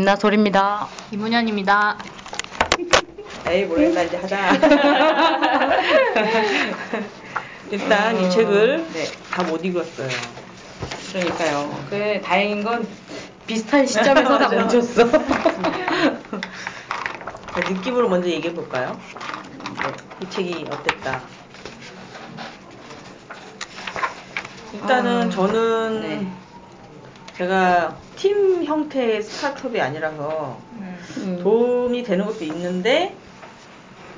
김나솔입니다. 이문현입니다. 에이, 모르겠다. 이제 하자. 일단 이 책을 다못 읽었어요. 그러니까요. 그 다행인 건 비슷한 시점에서 다. 멈췄어. 느낌으로 먼저 얘기해 볼까요? 이 책이 어땠다. 일단은 아, 저는 네. 제가 팀 형태의 스타트업이 아니라서 음. 도움이 되는 것도 있는데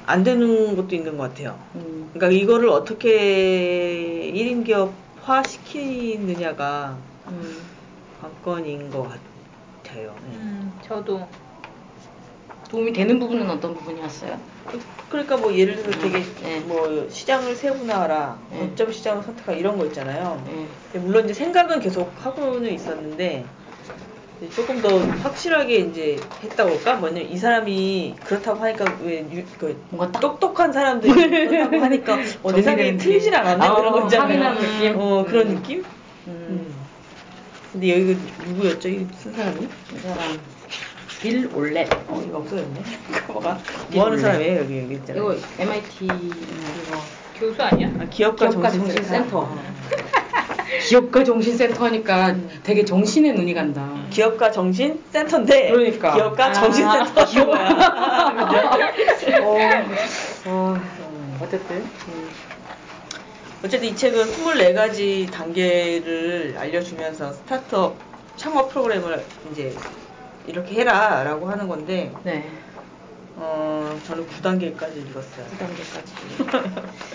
안 되는 것도 있는 것 같아요. 음. 그러니까 이거를 어떻게 1인 기업화 시키느냐가 음. 관건인 것 같아요. 네. 음, 저도 도움이 되는 부분은 어떤 부분이었어요? 그러니까 뭐 예를 들어 되게 네. 뭐 시장을 세분화하라, 네. 거점 시장을 선택하라 이런 거 있잖아요. 예. 근데 물론 이제 생각은 계속 하고는 있었는데 조금 더 확실하게 이제 했다고 할까? 뭐냐면 이 사람이 그렇다고 하니까 왜그 뭔가 딱 똑똑한 사람들이 그렇다고 하니까 어, 내 생각이 틀리진. 않았네 아, 그런 거 있잖아요. 확인하는 느낌? 어 그런 음. 느낌? 음. 음. 근데 여기 누구였죠? 이 쓴 사람이? 이 사람 빌 올렛. 어 이거 없어졌네. 뭐가 빌뭐 하는. 사람이에요 여기 여기 있잖아요. 이거 MIT 이거 교수 아니야? 아, 기업가, 기업가 정신센터. 정신센터. 어. 기업가 정신센터 하니까 되게 정신의 눈이 간다. 기업가 정신 센터인데 그러니까. 기업가 아, 정신센터 기업이야. 어, 어, 어쨌든 음. 어쨌든 이 책은 24가지 단계를 알려주면서 스타트업 창업 프로그램을 이제 이렇게 해라라고 하는 건데 네. 어 저는 9단계까지 읽었어요. 2단계까지.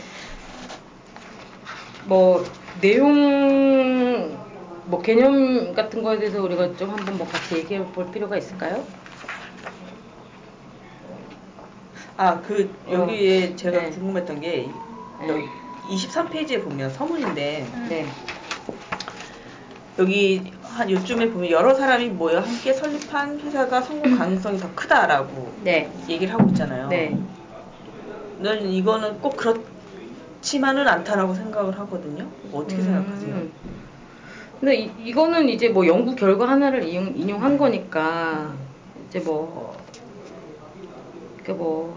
뭐 내용 뭐 개념 같은 거에 대해서 우리가 좀 한번 뭐 같이 얘기해 볼 필요가 있을까요? 아 그 여기에 제가 네. 궁금했던 게 네. 여기 23페이지에 보면 서문인데 네. 여기 한 요쯤에 보면 여러 사람이 모여 함께 설립한 회사가 성공 가능성이 더 크다라고 네. 얘기를 하고 있잖아요. 네. 저는 이거는 꼭 그렇지만은 않다라고 생각을 하거든요. 어떻게 생각하세요? 음. 근데 이, 이거는 이제 뭐 연구 결과 하나를 인용, 인용한 거니까 이제 뭐 이렇게 뭐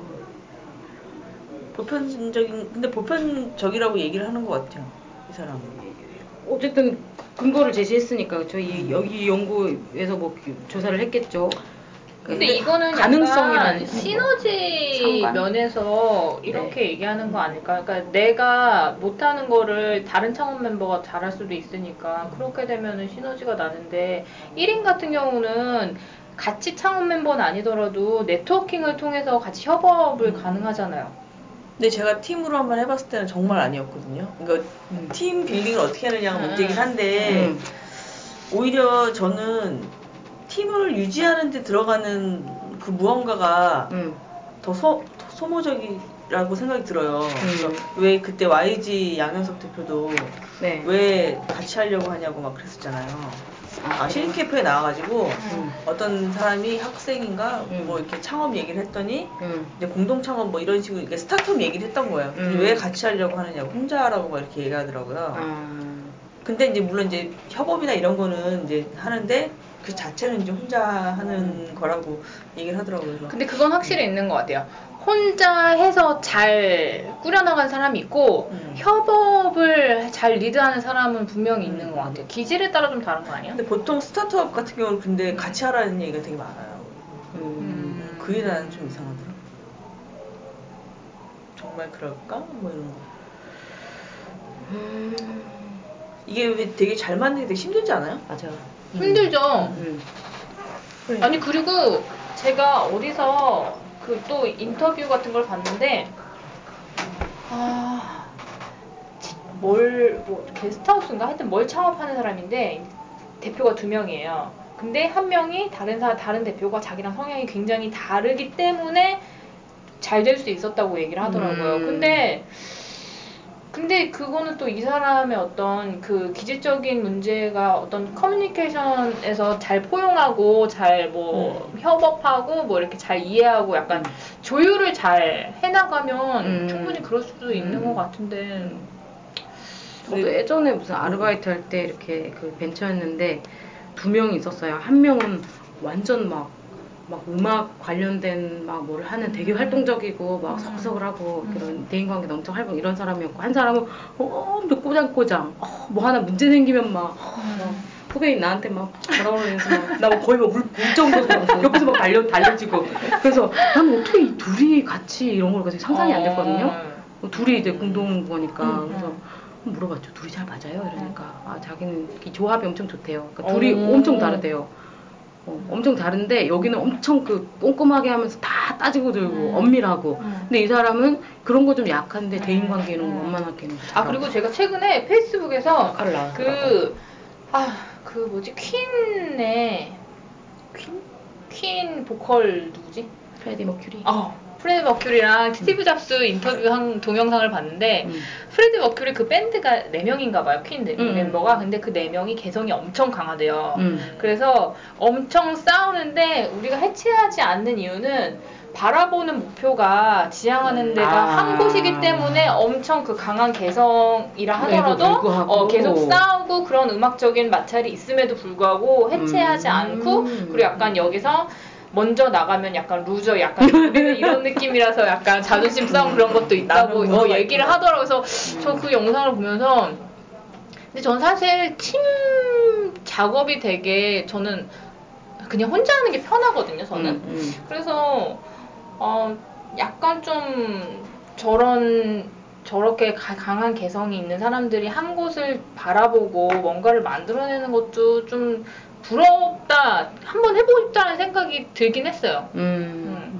보편적인 근데 보편적이라고 얘기를 하는 것 같아요. 이 사람은. 어쨌든 근거를 제시했으니까 저희 여기 연구에서 뭐 조사를 했겠죠. 근데 그 이거는 가능성이라는 시너지 상관? 면에서 이렇게 얘기하는 거 아닐까? 그러니까 내가 못하는 거를 다른 창업 멤버가 잘할 수도 있으니까 그렇게 되면은 시너지가 나는데 1인 같은 경우는 같이 창업 멤버는 아니더라도 네트워킹을 통해서 같이 협업을 가능하잖아요. 근데 제가 팀으로 한번 해봤을 때는 정말 아니었거든요. 그러니까 음. 팀 빌딩을 어떻게 하느냐가 음. 문제긴 한데 음. 오히려 저는 팀을 유지하는 데 들어가는 그 무언가가 음. 더, 소, 더 소모적이라고 생각이 들어요. 그래서 음. 왜 그때 YG 양현석 대표도 네. 왜 같이 하려고 하냐고 막 그랬었잖아요. 아, 신입캐프에 나와가지고 음. 어떤 사람이 학생인가 음. 뭐 이렇게 창업 얘기를 했더니 음. 이제 공동 창업 뭐 이런 식으로 이렇게 스타트업 얘기를 했던 거예요. 음. 왜 같이 하려고 하느냐고 혼자 하라고 막 이렇게 얘기하더라고요. 아. 근데 이제 물론 이제 협업이나 이런 거는 이제 하는데 그 자체는 이제 혼자 하는 거라고 얘기를 하더라고요. 근데 그건 확실히 있는 것 같아요. 혼자 해서 잘 꾸려나간 사람이 있고 음. 협업을 잘 리드하는 사람은 분명히 있는 것 같아요. 기질에 따라 좀 다른 거 아니야? 근데 보통 스타트업 같은 경우는 근데 같이 하라는 얘기가 되게 많아요. 음. 그게 나는 좀 이상하더라. 정말 그럴까? 뭐 이런 거. 음. 이게 왜 되게 잘 맞는 게 되게 힘들지 않아요? 맞아. 힘들죠. 음. 아니 그리고 제가 어디서 그 또 인터뷰 같은 걸 봤는데 아, 아뭘 뭐 게스트하우스인가 하여튼 뭘 창업하는 사람인데 대표가 두 명이에요. 근데 한 명이 다른 사 다른 대표가 자기랑 성향이 굉장히 다르기 때문에 잘 될 수 있었다고 얘기를 하더라고요. 음. 근데 근데 그거는 또 이 사람의 어떤 그 기질적인 문제가 어떤 커뮤니케이션에서 잘 포용하고 잘 뭐 협업하고 뭐 이렇게 잘 이해하고 약간 조율을 잘 해나가면 음. 충분히 그럴 수도 있는 음. 것 같은데 저도 예전에 무슨 아르바이트 할 때 이렇게 그 벤처였는데 두 명이 있었어요. 한 명은 완전 막, 막 음악 관련된 막 뭘 하는 되게 활동적이고 막 서글서글하고 그런 대인관계도 엄청 활동 이런 사람이었고 한 사람은 엄청 꼬장꼬장 어, 뭐 하나 문제 생기면 막, 어, 막 후배인 나한테 막 뭐라 그러면서 막나 거의 막 울, 울 정도로 막 옆에서 막 달려, 달려지고 그래서 난 어떻게 이 둘이 같이 이런 걸 가지고 상상이 안 됐거든요. 뭐 둘이 이제 공동 거니까 음, 그래서 음. 물어봤죠. 둘이 잘 맞아요? 이러니까 아 자기는 이 조합이 엄청 좋대요. 그러니까 둘이 오. 엄청 다르대요. 어, 엄청 다른데 여기는 엄청 그 꼼꼼하게 하면서 다 따지고 들고 음. 엄밀하고 음. 근데 이 사람은 그런 거 좀 약한데 음. 대인관계 이런 거 음. 원만하게는 아 그리고 제가 최근에 페이스북에서 나왔더라고요. 그아 그 뭐지 퀸의 퀸? 퀸 보컬 누구지? 프레디 머큐리 어 프레드 머큐리랑 스티브 잡스 인터뷰한 동영상을 봤는데 음. 프레드 머큐리 그 밴드가 4명인가 봐요 퀸 네- 음. 멤버가 근데 그 4명이 개성이 엄청 강하대요 음. 그래서 엄청 싸우는데 우리가 해체하지 않는 이유는 바라보는 목표가 지향하는 데가 아. 한 곳이기 때문에 엄청 그 강한 개성이라 하더라도. 어, 계속 싸우고 그런 음악적인 마찰이 있음에도 불구하고 해체하지 음. 않고 그리고 약간 여기서 먼저 나가면 약간 loser 약간 우리는 이런 느낌이라서 약간 자존심 싸움 그런 것도 있다고 뭐가 얘기를 있구나. 하더라고요. 그래서 저그 영상을 보면서 근데 전 사실 팀 작업이 되게 저는 그냥 혼자 하는 게 편하거든요. 저는 음, 음. 그래서 어 약간 좀 저런 저렇게 가- 강한 개성이 있는 사람들이 한 곳을 바라보고 뭔가를 만들어내는 것도 좀 부럽다 한번 해보고 싶다는 생각이 들긴 했어요. 음. 음.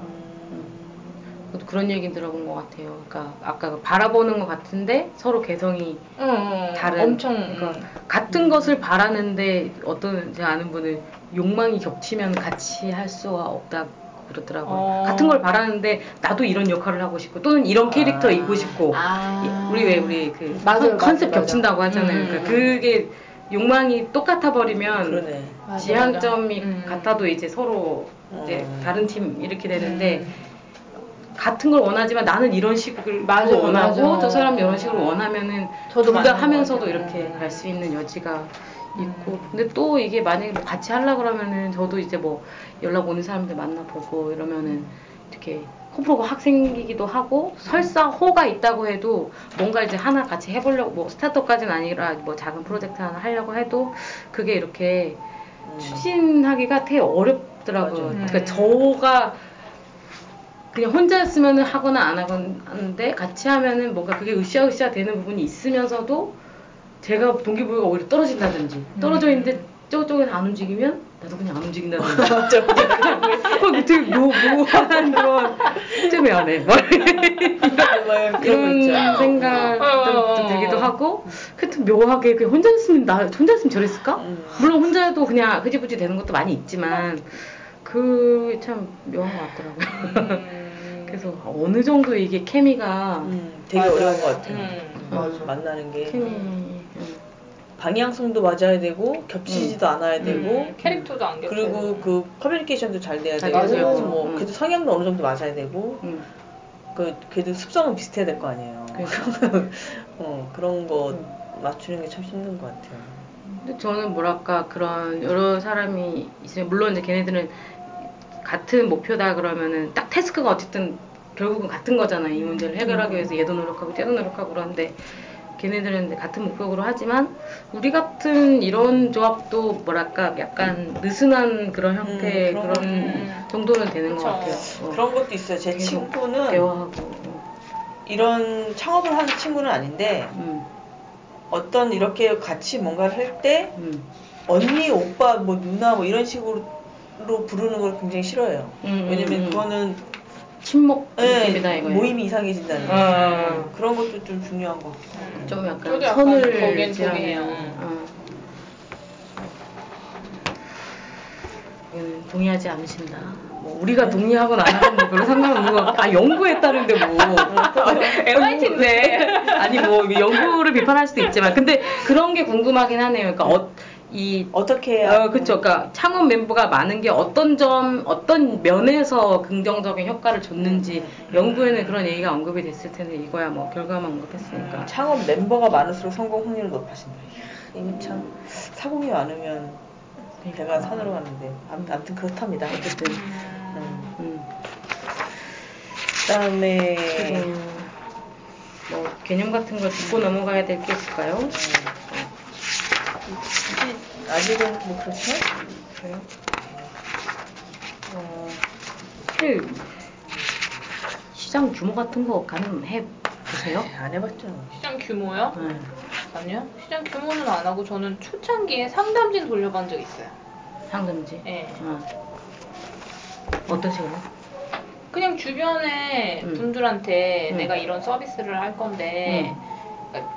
저도 그런 얘기 들어본 것 같아요. 그러니까 아까 그 바라보는 것 같은데 서로 개성이 응, 응, 다른 엄청 그러니까 음. 같은 것을 바라는데 어떤 제가 아는 분은 욕망이 겹치면 같이 할 수가 없다고 그러더라고요. 어. 같은 걸 바라는데 나도 이런 역할을 하고 싶고 또는 이런 캐릭터 아. 입고 싶고 아. 우리 왜 우리 그 맞아요, 컨- 컨셉 맞아요, 겹친다고. 하잖아요. 음. 그러니까 그게 욕망이 똑같아 버리면. 맞아, 지향점이 맞아. 음. 같아도 이제 서로 이제 음. 다른 팀 이렇게 되는데 음. 같은 걸 원하지만 나는 이런 식을 맞아요, 원하고 맞아요. 저 사람 이런 식으로 원하면은 저도 둘다 하면서도. 이렇게 음. 갈수 있는 여지가 있고 음. 근데 또 이게 만약에 뭐 같이 하려 그러면은 저도 이제 뭐 연락 오는 사람들 만나보고 이러면은 이렇게 호불호가 확 생기기도 하고 설사 호가 있다고 해도 뭔가 이제 하나 같이 해보려고 뭐 스타트업까지는 아니라 뭐 작은 프로젝트 하나 하려고 해도 그게 이렇게 음. 추진하기가 되게 어렵더라고요. 맞아요. 그러니까 음. 저가 그냥 혼자였으면 하거나 안 하는데 같이 하면은 뭔가 그게 으쌰으쌰 되는 부분이 있으면서도 제가 동기부여가 오히려 떨어진다든지 떨어져 있는데 저쪽에서 안 움직이면 나도 그냥 안 움직인다든지 맞아. 어, 되게 묘, 묘한 그런 쯤에 안 해. 막 그런 거 이런. 생각도 어. 들기도 하고 하여튼 묘하게 그냥 혼자였으면 나 혼자였으면 저랬을까? 음. 물론 혼자도 그냥 흐지부지 되는 것도 많이 있지만 그 참 묘한 것 같더라고요. 음. 그래서 어느 정도 이게 케미가 음, 되게. 어려운 것 같아요. 음. 맞아. 만나는 게 케미 음. 방향성도 맞아야 되고 겹치지도 않아야 되고 음, 캐릭터도 안 겹쳐요. 그리고 그 커뮤니케이션도 잘 돼야 잘 되고 되고. 뭐 음. 그래도 성향도 어느 정도 맞아야 되고 음. 그 그래도 습성은 비슷해야 될 거 아니에요. 어 그런 거 음. 맞추는 게 참 힘든 것 같아요. 근데 저는 뭐랄까 그런 여러 사람이 있으면 물론 이제 걔네들은 같은 목표다 그러면은 딱 태스크가 어쨌든 결국은 같은 거잖아 이 문제를 해결하기 위해서 얘도 노력하고 쟤도 노력하고 그러는데 걔네들은 같은 목표로 하지만 우리 같은 이런 조합도 뭐랄까 약간 느슨한 그런 형태 음, 그런 그런 음. 정도는 되는 그쵸. 것 같아요. 어. 그런 것도 있어요. 제 친구는 대화하고 어. 이런 창업을 하는 친구는 아닌데 음, 어떤 이렇게 같이 뭔가를 할때 음. 언니, 오빠, 뭐 누나 뭐 이런 식으로 부르는 걸 굉장히 싫어해요. 음, 왜냐면 음, 음. 그거는 친목 예, 느낌이다 이거예요. 모임이 이상해진다는 어. 거. 그런 것도 좀 중요한 것 같고. 음. 좀 약간 선을 동의해요. 어. 여기는 동의하지 않으신다. 뭐 우리가 동의하건 안 하건 뭐 별로 상관없는 거. 아 연구했다는데 뭐. MIT인데. 아니 뭐 연구를 비판할 수도 있지만 근데 그런 게 궁금하긴 하네요. 그러니까 어, 이 어떻게 어, 그쵸. 그러니까 창원 멤버가 많은 게 어떤 점, 어떤 면에서 긍정적인 효과를 줬는지 연구에는 그런 얘기가 언급이 됐을 텐데 이거야 뭐 결과만 언급했으니까. 창업 멤버가 많을수록 성공 확률이 높아진다. 이게 참 사공이 많으면 배가 산으로 가는데 아무튼, 그렇답니다. 어쨌든 음. 음. 그다음에 뭐 개념 같은 걸 짚고 넘어가야 될 게 있을까요? 음. 아직은 뭐 그렇죠? 그래요? 어, 사실 시장 규모 같은 거 가능해 보세요? 안 해봤죠. 시장 규모요? 네. 아니요. 시장 규모는 안 하고 저는 초창기에 상담진 돌려본 적 있어요. 상금지. 예. 어. 식으로? 그냥 주변에 음. 분들한테 음. 내가 이런 서비스를 할 건데 그러니까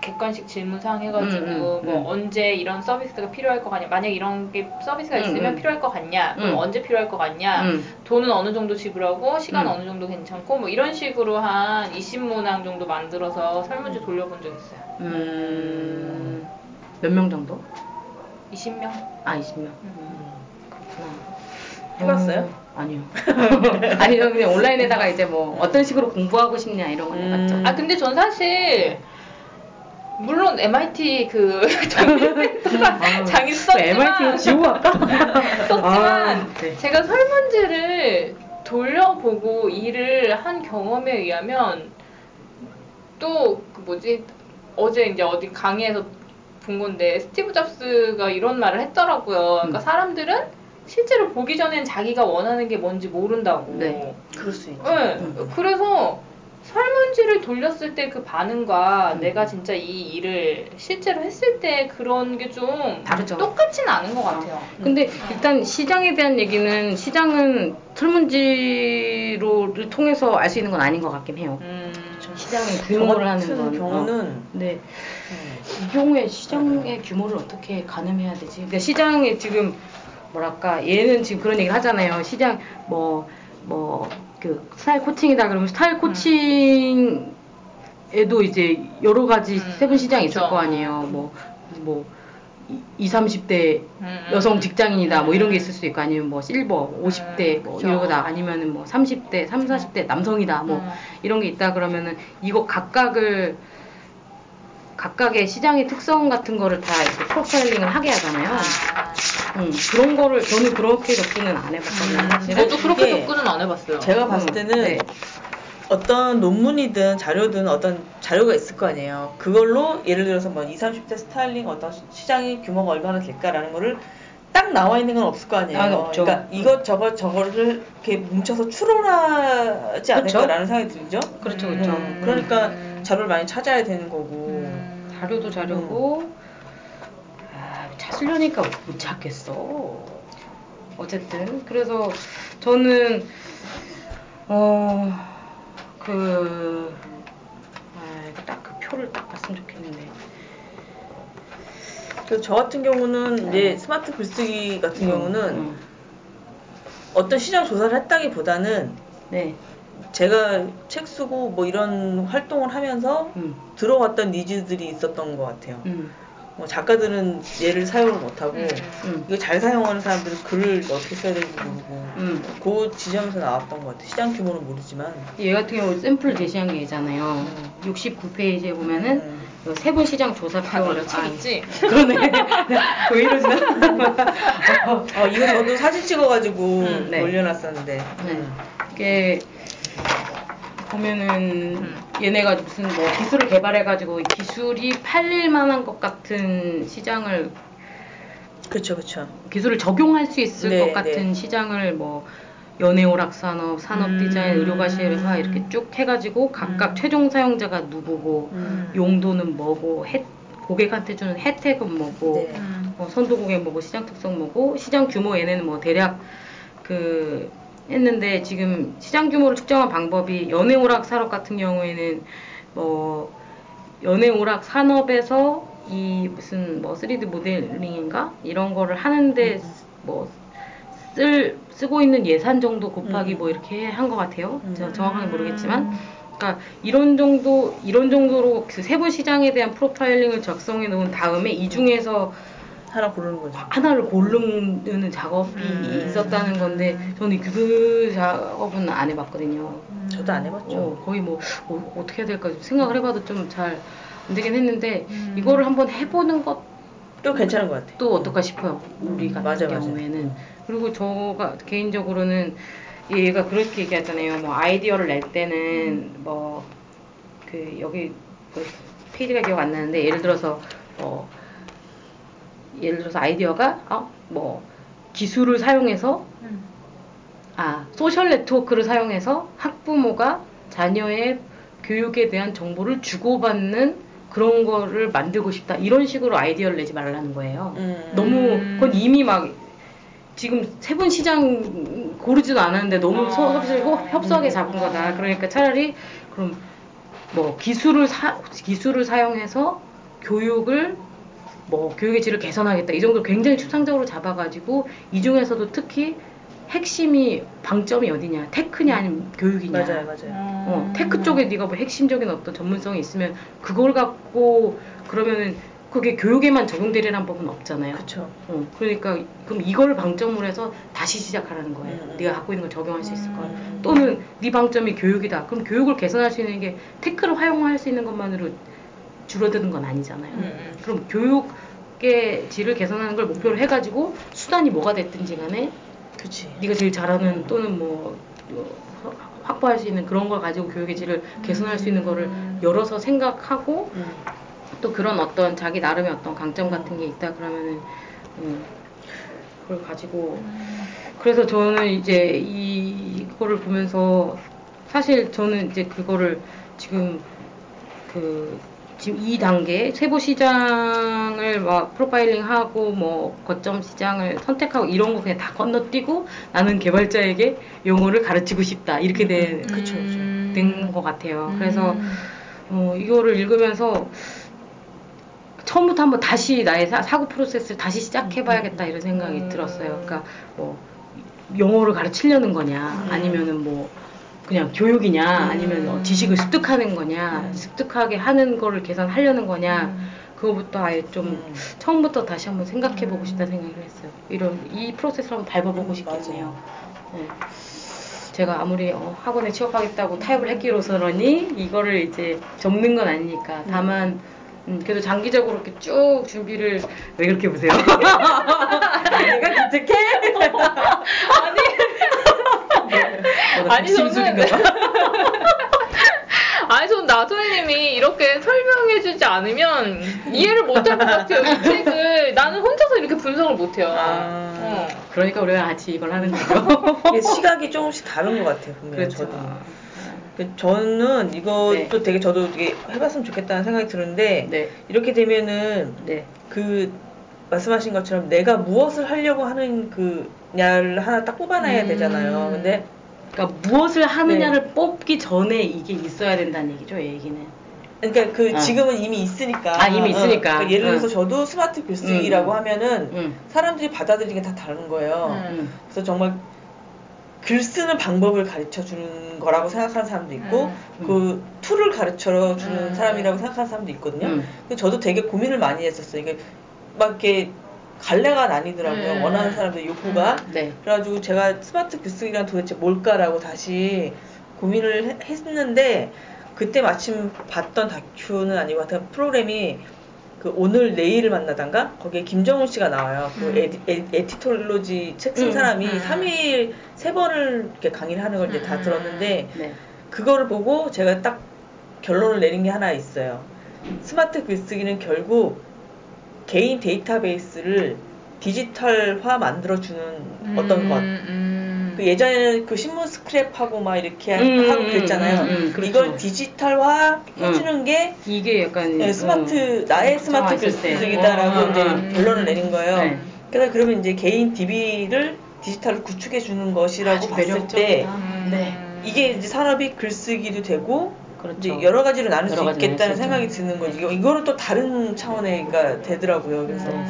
객관식 질문사항 해가지고 음, 음, 뭐 음. 언제 이런 서비스가 필요할 것 같냐 만약 이런 게 서비스가 음, 있으면 음. 필요할 것 같냐 그럼 음. 언제 필요할 것 같냐 음. 돈은 어느 정도 지불하고 시간 음. 어느 정도 괜찮고 뭐 이런 식으로 한 20문항 정도 만들어서 설문지 돌려본 적 있어요 음, 몇명 정도? 20명? 아, 20명. 음. 그렇구나. 해봤어요? 음, 아니요. 아니요, 그냥 온라인에다가 이제 뭐 어떤 식으로 공부하고 싶냐 이런 거 음. 해봤죠. 아 근데 전 사실 물론 MIT 그 장인센터가 아유, 장인 또 썼지만 MIT로 지우고 갈까? 썼지만 아, 네. 제가 설문지를 돌려보고 일을 한 경험에 의하면 또 그 뭐지 어제 이제 어디 강의에서 본 건데 스티브 잡스가 이런 말을 했더라고요. 그러니까 음. 사람들은 실제로 보기 전엔 자기가 원하는 게 뭔지 모른다고. 네. 그럴 수 있죠. 네. 음. 그래서 설문지를 돌렸을 때 그 반응과 음. 내가 진짜 이 일을 실제로 했을 때 그런 게 좀 다르죠. 똑같지는 않은 것 같아요. 근데 일단 시장에 대한 얘기는 시장은 설문지를 통해서 알 수 있는 건 아닌 것 같긴 해요. 음, 시장의 저 규모를 하는 건. 경우는 어. 네. 음, 이 경우에 시장의 규모를 어떻게 가늠해야 되지? 그러니까 시장에 지금 뭐랄까 얘는 지금 그런 얘기를 하잖아요. 시장 뭐뭐 그 스타일 코칭이다 그러면 스타일 코칭에도 이제 여러 가지 음, 세분 시장이 있을 그쵸. 거 아니에요. 뭐 뭐 20, 30대 음, 여성 음. 직장인이다 뭐 이런 게 있을 수 있고 아니면 뭐 실버 50대 뭐. 이러다 아니면은 뭐 30대 3, 40대 남성이다 뭐 음. 이런 게 있다 그러면은 이거 각각을 각각의 시장의 특성 같은 거를 다 이렇게 프로파일링을 하게 하잖아요. 아, 음, 그런 거를 저는 그렇게 접근은 안 해봤거든요. 음, 사실은. 저도 그렇게 접근은 안 해봤어요. 제가 봤을 음, 때는 네. 어떤 논문이든 자료든 어떤 자료가 있을 거 아니에요. 그걸로 예를 들어서 뭐 20, 30대 스타일링 어떤 시- 시장의 규모가 얼마나 될까라는 거를 딱 나와 있는 건 없을 거 아니에요. 아, 없죠. 그러니까 이것 저것 저거를 이렇게 뭉쳐서 추론하지 그렇죠. 않을까라는 생각이 들죠. 그렇죠, 음. 그렇죠. 음, 그러니까 음. 자료를 많이 찾아야 되는 거고. 음. 자료도 자료고 아, 찾으려니까 못 찾겠어. 어쨌든 그래서 저는 어그 아, 딱그 표를 딱 봤으면 좋겠는데. 그래서 저 같은 경우는 이제 스마트 글쓰기 같은 경우는 음, 어떤 시장 조사를 했다기보다는 네. 제가 책 쓰고 뭐 이런 활동을 하면서 음, 들어왔던 니즈들이 있었던 것 같아요. 음, 뭐 작가들은 얘를 사용을 못하고 음. 음, 이거 잘 사용하는 사람들은 글을 어떻게 써야 되는지 모르고 음. 그 지점에서 나왔던 것 같아요. 시장 규모는 모르지만 얘 같은 경우 샘플 제시한 게 있잖아요. 음. 69페이지에 보면은 음. 세분 시장 조사표 아, 너책 있지? 그러네. 왜 이러지나? 어, 이거 저도 사진 찍어가지고 음, 네. 올려놨었는데 네. 음. 이게 보면은 음. 얘네가 무슨 뭐 기술을 개발해가지고 기술이 팔릴 만한 것 같은 시장을 그쵸 그쵸 기술을 적용할 수 있을 네, 것 같은 네. 시장을 뭐 연예 오락 산업, 산업 음. 디자인, 의료가시회사 이렇게 쭉 해가지고 각각 음. 최종 사용자가 누구고 음. 용도는 뭐고 혜- 고객한테 주는 혜택은 뭐고 네. 음. 뭐 선도 고객 뭐고 시장 특성 뭐고 시장 규모 얘네는 뭐 대략 그 했는데 지금 시장 규모를 측정한 방법이 연예오락 산업 같은 경우에는 뭐 연예오락 산업에서 이 무슨 뭐 3D 모델링인가 이런 거를 하는데 뭐쓸 쓰고 있는 예산 정도 곱하기 음. 뭐 이렇게 한 것 같아요. 음. 제가 정확하게 모르겠지만, 그러니까 이런 정도 이런 정도로 그 세부 시장에 대한 프로파일링을 작성해 놓은 다음에 이 중에서 하나 고르는 거죠. 하나를 고르는 작업이 음. 있었다는 건데 저는 그 작업은 안 해봤거든요. 저도 안 해봤죠. 어, 거의 뭐 어, 떻게 해야 될까 좀 생각을 해봐도 좀 잘 안 되긴 했는데 이거를 한번 해보는 것도 또 괜찮은 것 같아. 어떨까 싶어요. 우리 같은 맞아, 맞아. 경우에는 그리고 저가 개인적으로는 얘가 그렇게 얘기하잖아요. 뭐 아이디어를 낼 때는 뭐그 여기 그 페이지가 기억 안 나는데 예를 들어서 어 예를 들어서 아이디어가 어 뭐 기술을 사용해서 아 소셜 네트워크를 사용해서 학부모가 자녀의 교육에 대한 정보를 주고받는 그런 거를 만들고 싶다 이런 식으로 아이디어를 내지 말라는 거예요. 음. 너무 그건 이미 막 지금 세분 시장 고르지도 않았는데 너무 아. 서- 협- 협- 협소하게 잡은 거다. 그러니까 차라리 그럼 뭐 기술을 사 기술을 사용해서 교육을 뭐 교육의 질을 개선하겠다 이 정도 굉장히 추상적으로 잡아가지고 이 중에서도 특히 핵심이 방점이 어디냐 tech냐 아니면 교육이냐 맞아요, 맞아요. 어, tech 쪽에 네가 뭐 핵심적인 어떤 전문성이 있으면 그걸 갖고 그러면은 그게 교육에만 적용되리라는 법은 없잖아요. 그쵸. 어, 그러니까 그럼 이걸 방점으로 해서 다시 시작하라는 거예요. 음. 네가 갖고 있는 걸 적용할 수 있을 거야. 음. 또는 네 방점이 교육이다. 그럼 교육을 개선할 수 있는 게 tech를 활용할 수 있는 것만으로 줄어드는 건 아니잖아요. 음. 그럼 교육의 질을 개선하는 걸 목표로 해가지고 수단이 뭐가 됐든지 간에 그치. 네가 제일 잘하는 또는 뭐 어, 확보할 수 있는 그런 걸 가지고 교육의 질을 개선할 수 있는 거를 열어서 생각하고 음. 또 그런 어떤 자기 나름의 어떤 강점 같은 게 있다 그러면은 음, 그걸 가지고 그래서 저는 이제 이- 이거를 보면서 사실 저는 이제 그거를 지금 그 지금 이 단계 세부 시장을 막 프로파일링하고 뭐 거점 시장을 선택하고 이런 거 그냥 다 건너뛰고 나는 개발자에게 용어를 가르치고 싶다 이렇게 된 그쵸, 그쵸. 된것 같아요. 그래서 어, 이거를 읽으면서 처음부터 한번 다시 나의 사, 고 프로세스를 다시 시작해봐야겠다 이런 생각이 들었어요. 그러니까 뭐 영어를 가르치려는 거냐, 아니면은 뭐 그냥 교육이냐, 아니면 어, 지식을 습득하는 거냐, 습득하게 하는 거를 계산하려는 거냐. 그거부터 아예 좀 음. 처음부터 다시 한번 생각해보고 싶다 생각을 했어요. 이런 이 프로세스를 한번 밟아보고 음, 싶겠네요. 네. 제가 아무리 어, 학원에 취업하겠다고 타협을 했기로서니 이거를 이제 접는 건 아니니까 다만 음, 그래도 장기적으로 이렇게 쭉 준비를 왜 그렇게 보세요? 내가 기특해? 아니, 저는-. 아니 전 나도혜님이 이렇게 설명해주지 않으면 이해를 못할 것 같아요 이 책을 나는 혼자서 이렇게 분석을 못해요 아. 어. 그러니까 우리가 같이 이걸 하는 거죠. 시각이 조금씩 다른 것 같아요, 분명히 그렇죠. 저도. 그 저는 이것도 네. 되게 저도 되게 해봤으면 좋겠다는 생각이 드는데 네, 이렇게 되면은 네, 그 말씀하신 것처럼 내가 무엇을 하려고 하는 그냐를 하나 딱 뽑아놔야 음. 되잖아요. 근데 그러니까 무엇을 하느냐를 뽑기 전에 이게 있어야 된다는 얘기죠, 이 얘기는. 그러니까 그 어. 지금은 이미 있으니까. 아, 이미 있으니까. 그러니까 예를 들어서 응. 저도 스마트 글쓰기라고 응. 하면은 응, 사람들이 받아들이는 게 다 다른 거예요. 응. 응, 그래서 정말 글 쓰는 방법을 가르쳐 주는 거라고 생각하는 사람도 있고 음. 그 툴을 가르쳐 주는 음. 사람이라고 생각하는 사람도 있거든요. 음. 근데 저도 되게 고민을 많이 했었어요. 이게 막 이렇게 갈래가 나뉘더라고요. 음. 원하는 사람들 욕구가. 네, 그래가지고 제가 스마트 글쓰기란 도대체 뭘까라고 다시 고민을 해- 했는데 그때 마침 봤던 다큐는 아니고 하여튼 프로그램이 그 오늘 내일을 만나단가 거기에 김정훈 씨가 나와요. 그 음. 에디, 에, 에디토로지 책쓴 음. 사람이 음. 3일 세 번을 이렇게 강의를 하는 걸 이제 다 음. 들었는데 네, 그거를 보고 제가 딱 결론을 내린 게 하나 있어요. 스마트 글쓰기는 결국 개인 데이터베이스를 디지털화 만들어주는 어떤 것. 음. 그 예전에는 그 신문 스크랩하고 막 이렇게 음, 하고 그랬잖아요. 음, 음, 그렇죠. 이걸 디지털화 해주는 게 이게 약간 네, 스마트 어, 나의 스마트. 글쓰기다라고 어, 이제 어, 어. 음. 결론을 내린 거예요. 네. 그래서 그러면 이제 개인 DB를 디지털로 구축해 주는 것이라고 봤을 때 매력적이다. 음. 네. 이게 이제 산업이 글쓰기도 되고 그렇죠. 여러 가지로 나눌 여러 수 있겠다는 생각이. 드는 거지. 이거, 이거는 또 다른 차원의가 되더라고요. 그래서 음.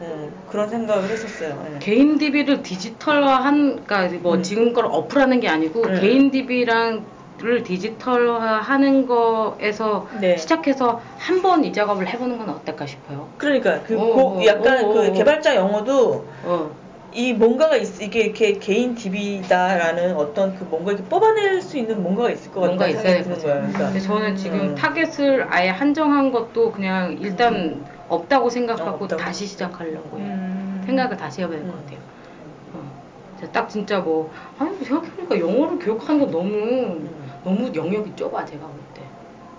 음, 그런 생각을 했었어요. 예. 개인 DB를 디지털화한, 그러니까 뭐 음. 지금 걸 어플하는 게 아니고 네. 개인 DB랑 를 디지털화하는 거에서 네. 시작해서 한 번 이 작업을 해보는 건 어떨까 싶어요. 그러니까 그 어, 고- 어, 약간 어, 어, 그 어. 개발자 영어도 어, 이 뭔가가 있, 이게 이렇게 개인 DB다라는 어떤 그 뭔가 이렇게 뽑아낼 수 있는 뭔가가 있을 것 뭔가 같다는 있어야 생각이 거죠. 거예요. 그러니까 근데 저는 지금 음. target을 아예 한정한 것도 그냥 일단 없다고 생각하고 어, 없다고. 다시 시작하려고요. 음. 생각을 다시 해봐야 될것 음. 같아요. 어. 딱 진짜 뭐 아니 뭐 생각해보니까 영어를 교육하는 건 너무 음. 너무 영역이 좁아 제가.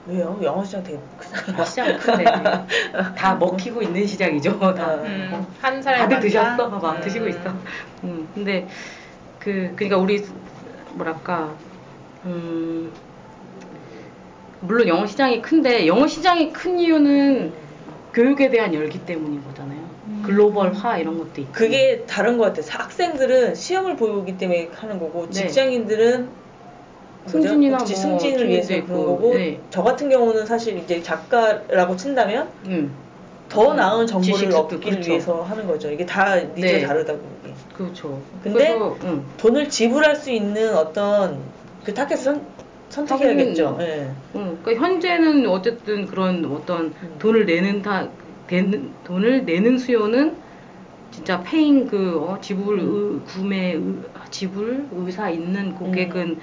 왜요? 영어 시장 되게 크잖아. 시장 큰데 다 먹히고 있는 시장이죠. 다. 음, 한 살. 다들 드셨어? 막 음. 드시고 있어. 음, 근데 그 그러니까 우리 뭐랄까 음 물론 영어 시장이 큰데 영어 시장이 큰 이유는 교육에 대한 열기 때문인 거잖아요. 글로벌화 이런 것도 있고. 그게 다른 것 같아요. 학생들은 시험을 보기 때문에 하는 거고 네. 직장인들은? 승진이나 뭐 승진을 위해서 취미도 그런 있고, 거고 네. 저 같은 경우는 사실 이제 작가라고 친다면 음, 더 음, 나은 정보를 얻기를 그렇죠. 위해서 하는 거죠. 이게 다 니즈 네. 다르다고. 이게. 그렇죠. 근데 그래서, 음, 돈을 지불할 수 있는 어떤 그 target을 선, 선택해야겠죠. 예. 음, 그러니까 현재는 어쨌든 그런 어떤 음. 돈을 내는 다 되는 돈을 내는 수요는 진짜 paying 그 어, 지불 의, 구매 의, 지불 의사 있는 고객은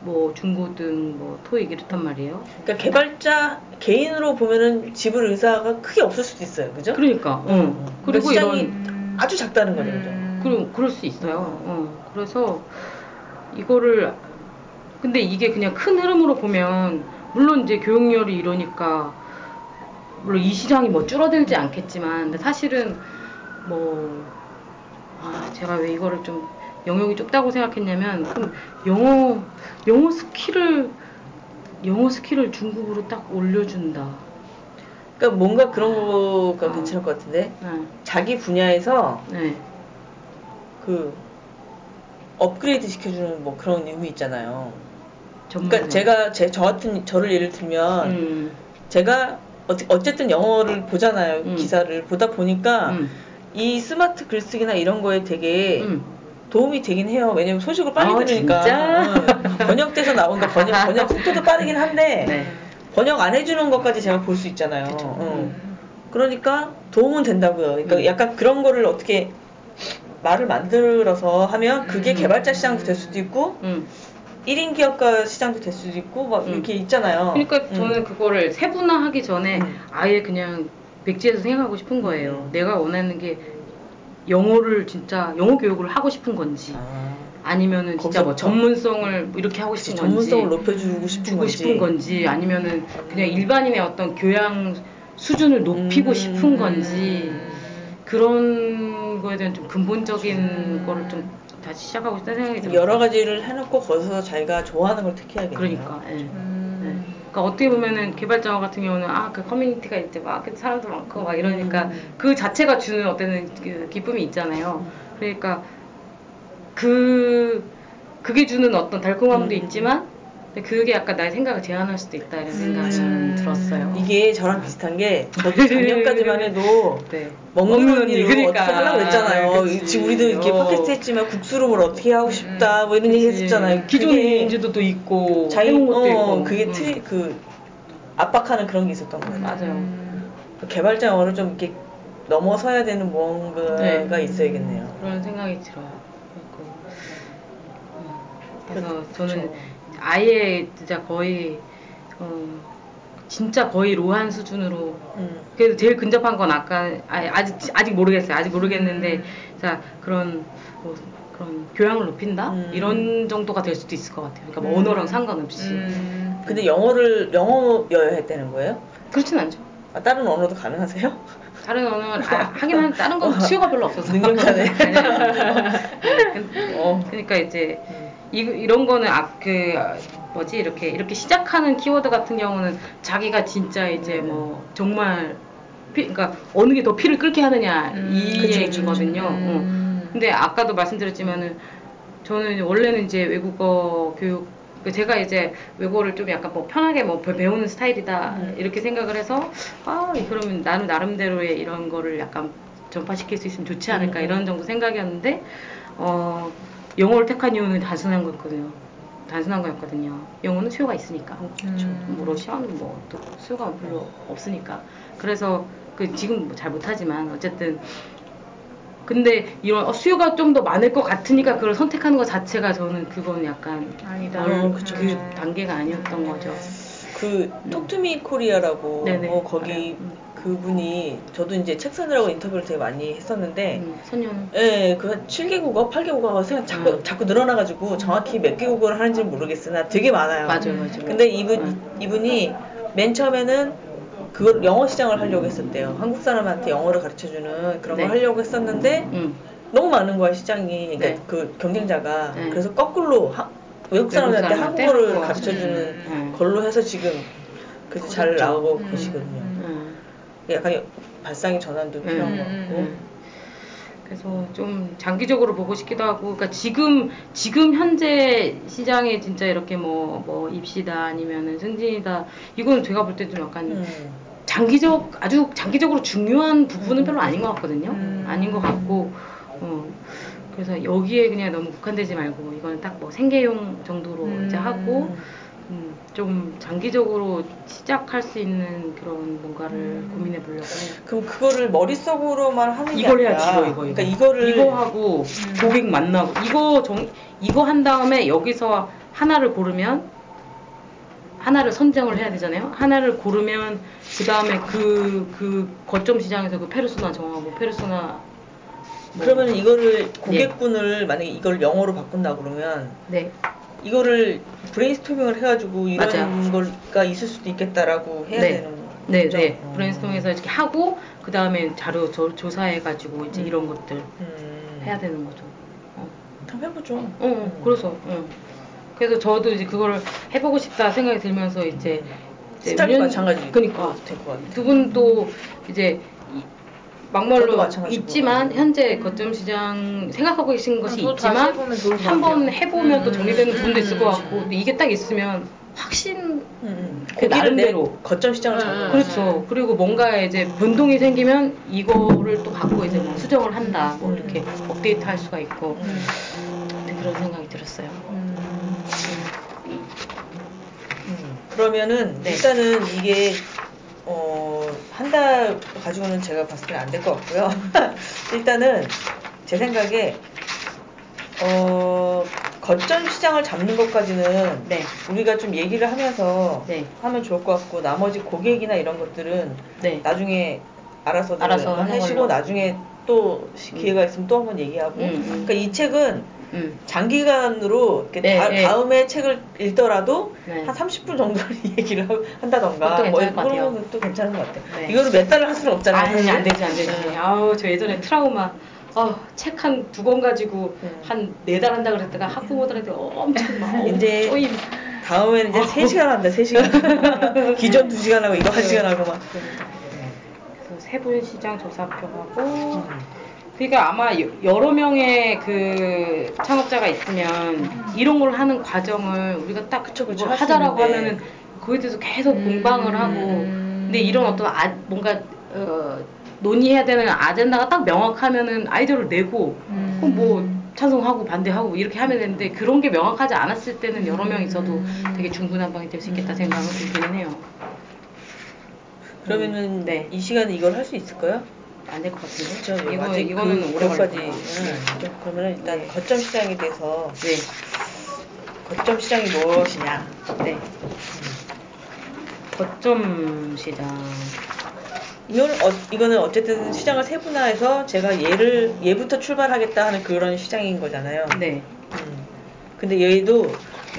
뭐 중고등 뭐 토익 이렇단 말이에요. 그러니까 개발자 개인으로 보면은 지불 의사가 크게 없을 수도 있어요. 그죠? 그러니까 어. 음. 그리고 그러니까 시장이 이런 아주 작다는 거죠. 음. 그럼 그럴 수 있어요. 어. 그래서 이거를 근데 이게 그냥 큰 흐름으로 보면 물론 이제 교육열이 이러니까 물론 이 시장이 뭐 줄어들지 않겠지만 사실은 뭐 아, 제가 왜 이거를 좀 영역이 좁다고 생각했냐면 그럼 영어 영어 skill을 영어 skill을 중급으로 딱 올려준다. 그러니까 뭔가 그런 거가 어. 괜찮을 것 같은데 네. 자기 분야에서 네. 그 업그레이드 시켜주는 뭐 그런 의미 있잖아요. 그러니까 제가 제 저 같은 저를 예를 들면 음, 제가 어, 어쨌든 영어를 보잖아요 음. 기사를 보다 보니까 음, 이 스마트 글쓰기나 이런 거에 되게 음. 도움이 되긴 해요. 왜냐면 소식을 빨리 아, 들으니까? 응. 번역돼서 나온다 번역 번역 속도도 빠르긴 한데 네. 번역 안 해주는 것까지 제가 볼 수 있잖아요. 응. 음. 그러니까 도움은 된다고요. 그러니까 음. 약간 그런 거를 어떻게 말을 만들어서 하면 그게 음. 개발자 시장도 될 수도 있고 음. 1인 기업가 시장도 될 수도 있고 막 음. 이렇게 있잖아요. 그러니까 음. 저는 그거를 세분화하기 전에 음. 아예 그냥 백지에서 생각하고 싶은 거예요. 음. 내가 원하는 게 영어를 진짜 영어 교육을 하고 싶은 건지 아, 아니면은 진짜 뭐 거기서부터? 전문성을 뭐 이렇게 하고 싶은 건지 전문성을 높여주고 싶은 주고 건지. 싶은 건지 아니면은 그냥 일반인의 어떤 교양 수준을 높이고 음. 싶은 건지 그런 거에 대한 좀 근본적인 거를 좀 다시 시작하고 싶다는 생각이 들어요. 여러 가지를 해놓고 거기서 자기가 좋아하는 걸 택해야겠네요. 그러니까. 예. 음. 네. 그러니까 어떻게 보면은 개발자 같은 경우는 아 그 커뮤니티가 이제 막 사람도 많고 막 이러니까 음. 그 자체가 주는 어떤 그 기쁨이 있잖아요. 그러니까 그 그게 주는 어떤 달콤함도 음. 있지만 근데 그게 약간 나의 생각을 제한할 수도 있다 이런 생각이 음. 들었어요. 이게 저랑 비슷한 게 저도 작년까지만 해도 네. 먹는 먹는 언니로 그러니까. 어떻게 하려고 그랬잖아요. 그치. 지금 우리도 이렇게 어. 팟캐스트 했지만 국수를 뭘 어떻게 하고 싶다 뭐 이런 얘기. 했었잖아요. 기존 그게 인지도도 있고 해온 것도 어, 있고 그게 음. 틀이 그 압박하는 그런 게 있었던 거예요. 맞아요. 개발자 영어를 좀 이렇게 넘어서야 되는 뭔가가 네. 있어야겠네요. 그런 생각이 들어요. 음, 그래서 저는 그쵸. 아예 진짜 거의 어, 진짜 거의 로한 수준으로 음. 그래도 제일 근접한 건 아까 아, 아직 아직 모르겠어요. 아직 모르겠는데 자 그런 뭐, 그런 교양을 높인다 음. 이런 정도가 될 수도 있을 것 같아요. 그러니까 뭐 언어랑 상관없이 음. 근데 영어를 영어여야 했다는 거예요? 그렇진 않죠. 아, 다른 언어도 가능하세요? 다른 언어는 아, 하긴 한 다른 건 수요가 별로 없어서 능력자네. 어, 그러니까 이제 이, 이런 거는 아, 그 뭐지 이렇게 이렇게 시작하는 키워드 같은 경우는 자기가 진짜 이제 뭐 정말 피, 그러니까 어느 게 더 피를 끓게 하느냐 음. 이 그쵸, 얘기거든요. 어. 음. 근데 아까도 말씀드렸지만은 저는 원래는 이제 외국어 교육 그 제가 이제 외국어를 좀 약간 뭐 편하게 뭐 배- 배우는 스타일이다 음. 이렇게 생각을 해서 아 그러면 나는 나름대로의 이런 거를 약간 전파시킬 수 있으면 좋지 않을까 이런 정도 생각이었는데 어, 영어를 택한 이유는 단순한 거였거든요. 단순한 거였거든요. 영어는 수요가 있으니까. 음. 뭐 러시아는 뭐 또 수요가 별로 없으니까. 그래서 그 지금 잘 못하지만 어쨌든 근데 이런 어, 수요가 좀 더 많을 것 같으니까 그걸 선택하는 것 자체가 저는 그건 약간 아니다. 그, 어, 그. 단계가 아니었던 거죠. 그 Talk To Me Korea라고. 어, 거기. 음. 그분이 저도 이제 책 쓰느라고 인터뷰를 되게 많이 했었는데 음, 선현우 예, 그 7개국어, 8개국어가 생각 자꾸 음. 자꾸 늘어나 가지고 정확히 몇 개국어를 하는지 는 모르겠으나 되게 많아요. 맞아요, 맞아요. 근데 이분 음. 이분이 맨 처음에는 그걸 영어 시장을 하려고 했었대요. 한국 사람한테 영어를 가르쳐 주는 그런 네. 걸 하려고 했었는데 음, 너무 많은 거야 시장이, 그러니까 네. 그 경쟁자가. 네. 그래서 거꾸로 하- 외국 사람들한테 한국어를 한국어. 가르쳐 주는 음. 걸로 해서 지금 그래서 잘 커졌죠. 나오고 음. 계시거든요. 음. 약간 발상의 전환도 필요한 음, 것 같고. 음. 그래서 좀 장기적으로 보고 싶기도 하고, 그러니까 지금 지금 현재 시장에 진짜 이렇게 뭐뭐 입시다 아니면은 승진이다 이거는 제가 볼 때 좀 약간 음. 장기적 아주 장기적으로 중요한 부분은 별로 아닌 것 같거든요. 음. 아닌 것 같고, 어, 그래서 여기에 그냥 너무 국한되지 말고 이거는 딱 뭐 생계용 정도로 음. 이제 하고. 음, 좀 장기적으로 시작할 수 있는 그런 뭔가를 음. 고민해 보려고 해요. 그럼 그거를 머릿속으로만 하는 게 이걸 아니라 해야지 이거 이거 그러니까 이거 이거를 이거 하고 고객 만나고 이거 정 이거 한 다음에 여기서 하나를 고르면 하나를 선정을 해야 되잖아요. 하나를 고르면 그 다음에 그 그 거점 시장에서 그 페르소나 정하고 페르소나 뭐- 그러면 이거를 고객군을 만약에 이걸 영어로 바꾼다 그러면 네 이거를 브레인스토밍을 해가지고 이런 맞아요. 걸가 있을 수도 있겠다라고 해야 네. 되는 네, 거죠? 네. 어. 브레인스토밍해서 이렇게 하고 그 다음에 자료 조, 조사해가지고 이제 음. 이런 것들 음. 해야 되는 거죠. 어. 한번 해보죠. 어, 어, 그래서, 어. 그래서 저도 이제 그걸 해보고 싶다 생각이 들면서 이제. 이제 스타일도 년- 마찬가지. 그니까. 될 것 같아. 두 분도 이제 막말로. 있지만 현재 거점 시장 생각하고 계신 것이 다시 있지만 한번. 해보면 또 음, 정리되는 음, 부분도 있을 것 음, 같고 근데 이게 딱 있으면 확신 음, 음. 그내 나름대로. 거점 시장을 음, 잡는 음. 그렇죠. 그리고 뭔가 이제 변동이 생기면 이거를 또 갖고 이제 뭐 수정을 한다, 뭐 음. 이렇게 업데이트 할 수가 있고 음. 네, 그런 생각이 들었어요. 음. 그러면은 네. 일단은 이게 어, 한 달 가지고는 제가 봤을 때는 안 될 것 같고요. 일단은 제 생각에 어, 거점 시장을 잡는 것까지는 네. 우리가 좀 얘기를 하면서 네. 하면 좋을 것 같고 나머지 고객이나 이런 것들은 네. 나중에 알아서 알아서 하시고. 나중에 또 기회가 있으면 또 한번 얘기하고 음, 음. 그러니까 이 책은 음. 장기간으로 네, 다, 네. 다음에 책을 읽더라도 네. 한 30분 정도를 얘기를 하- 한다던가 뭐. 그런 것도 괜찮은 것 같아요. 네. 이거를 몇 달을 할 수는 없잖아요. 아니. 안 되지, 안 되지. 네. 아우, 저 예전에 트라우마. 아, 책한 두 권 가지고 음. 한네 달 한다 그랬다가 학부모들한테 엄청 막 이제 쪼임. 다음에는 이제 3시간 한다, 3시간. 기존 2시간 하고 이거 1시간 하고 막. 그래서 세분 시장 조사표하고 음. 그러니까 아마 여- 여러 명의 그 창업자가 있으면 이런 걸 하는 과정을 우리가 딱 그쵸, 그쵸. 할수 하자라고. 하면은 그거에 대해서 계속 음. 공방을 하고 근데 이런 어떤 아, 뭔가 어, 논의해야 되는 아젠다가 딱 명확하면은 아이디어를 내고 음. 그럼 뭐 찬성하고 반대하고 이렇게 하면 되는데 그런 게 명확하지 않았을 때는 여러 명 있어도 되게 중구난방이 될 수 있겠다 생각은 들기는 해요. 그러면은 네. 이 시간에 이걸 할 수 있을까요? 안 될 것 같은데. 그렇죠. 이거 이거는 그, 오래 걸릴 그것까지. 거예요. 음, 그러면 일단 네. 거점 시장에 대해서 네. 거점 시장이 무엇이냐. 네. 거점 시장. 이거는, 어, 이거는 어쨌든 시장을 세분화해서 제가 얘를 얘부터 출발하겠다 하는 그런 시장인 거잖아요. 네. 음. 근데 얘도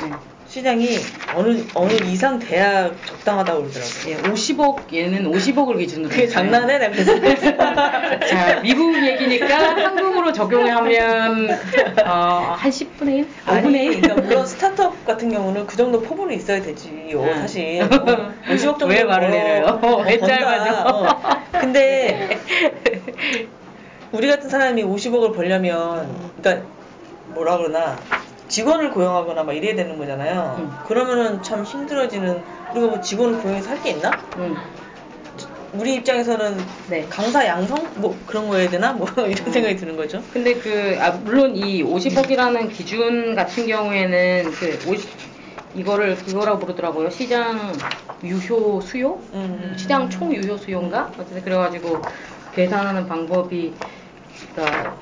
네. 시장이 어느 어느 이상 돼야 적당하다고 그러더라고요. 예, 50억 얘는 50억을 기준으로. 그게. 장난해? 내가 그래서 자, 미국 얘기니까 한국으로 적용하면 어, 한 10분의 1? 5분의 아니, 1? 그러니까 물론 스타트업 같은 경우는 그 정도 포부는 있어야 되지요, 네. 사실. 어, 50억 정도 왜 말을 내려요? 왜 짧아져? 어. 근데 우리 같은 사람이 50억을 벌려면, 그러니까 뭐라 그러나 직원을 고용하거나 막 이래야 되는 거잖아요. 음. 그러면은 참 힘들어지는. 우리가 뭐 직원을 고용해서 할 게 있나? 응. 우리 입장에서는 네. 강사 양성 뭐 그런 거 해야 되나 뭐 이런 음. 생각이 드는 거죠. 근데 그, 아, 물론 이 50억이라는 기준 같은 경우에는 그 50, 이거를 그거라고 부르더라고요. 시장 유효 수요? 음. 시장 총 유효 수요인가? 어쨌든 그래가지고 계산하는 방법이, 그니까,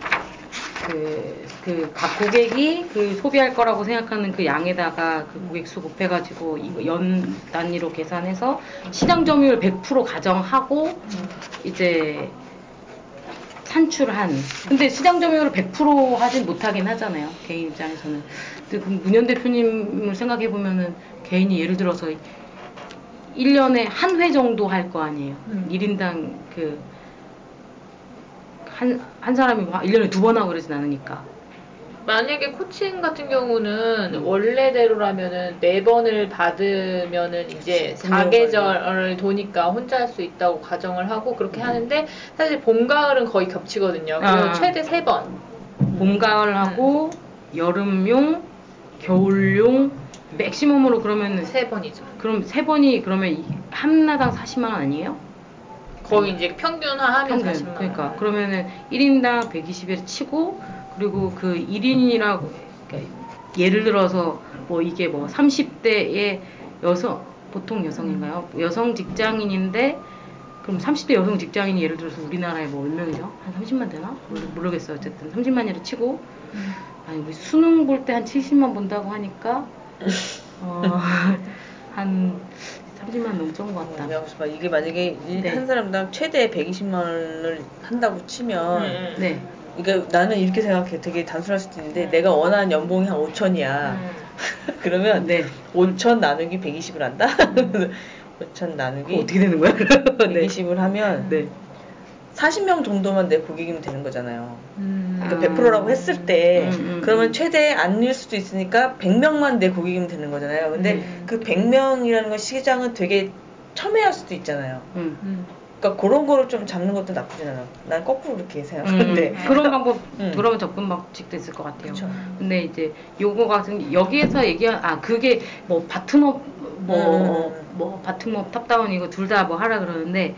그, 그, 각 고객이 그 소비할 거라고 생각하는 그 양에다가 그 고객 수 곱해가지고 이거 연 단위로 계산해서 시장 점유율 100% 가정하고 이제 산출한. 근데 시장 점유율을 100% 하진 못하긴 하잖아요. 개인 입장에서는. 근데 그 문현 대표님을 생각해 보면은 개인이 예를 들어서 1년에 한 회 정도 할 거 아니에요. 음. 1인당 그, 한, 한 사람이 1년에 두 번 하고 그러진 않으니까. 만약에 코칭 같은 경우는 원래대로라면은 네 번을 받으면은 이제 사계절을 도니까 혼자 할 수 있다고 가정을 하고 그렇게 하는데 사실 봄 가을은 거의 겹치거든요. 그리고 아. 최대 세 번. 봄, 가을하고 여름용, 겨울용, 맥시멈으로 그러면 세 번이죠. 그럼 세 번이 그러면 이- 하나당 40만 원 아니에요? 거의 이제 평균화하면 평균. 40만 원. 그러니까 그러면은 1인당 120에 치고 그리고 그 1인이라고 그러니까 예를 들어서 뭐 이게 뭐 30대의 여성 보통 여성인가요? 여성 직장인인데 그럼 30대 여성 직장인이 예를 들어서 우리나라에 뭐 몇 명이죠? 한 30만 되나? 모르, 모르겠어요. 어쨌든 30만이라 치고 아니 우리 수능 볼 때 한 70만 본다고 하니까 어, 한 30만 넘던 것 같다. 말 이게 만약에 이- 네. 한 사람당 최대 120만 원을 한다고 치면 음. 네. 그러니까 나는 이렇게 생각해. 되게 단순할 수도 있는데 음. 내가 원하는 연봉이 한 5천이야. 음. 그러면 네. 5천 나누기 120을 한다. 5천 나누기 어떻게 되는 거야? 네. 120을 하면 네. 40명 정도만 내 고객이면 되는 거잖아요. 음. 그러니까 아. 100%라고 했을 때 음, 음, 그러면 음. 최대 안일 수도 있으니까 100명만 내 고객이면 되는 거잖아요. 근데 음. 그 100명이라는 건 시장은 되게 첨예할 수도 있잖아요. 음. 음. 그러니까 그런 거를 좀 잡는 것도 나쁘진 않아. 난 거꾸로 그렇게 음, 생각하는데. 그런 방법, 음. 그런 접근 방식도 있을 것 같아요. 그쵸. 근데 이제 요거 같은 여기에서 얘기한 아 그게 뭐 bottom-up 뭐 음. 뭐 bottom-up top-down 이거 둘 다 뭐 하라 그러는데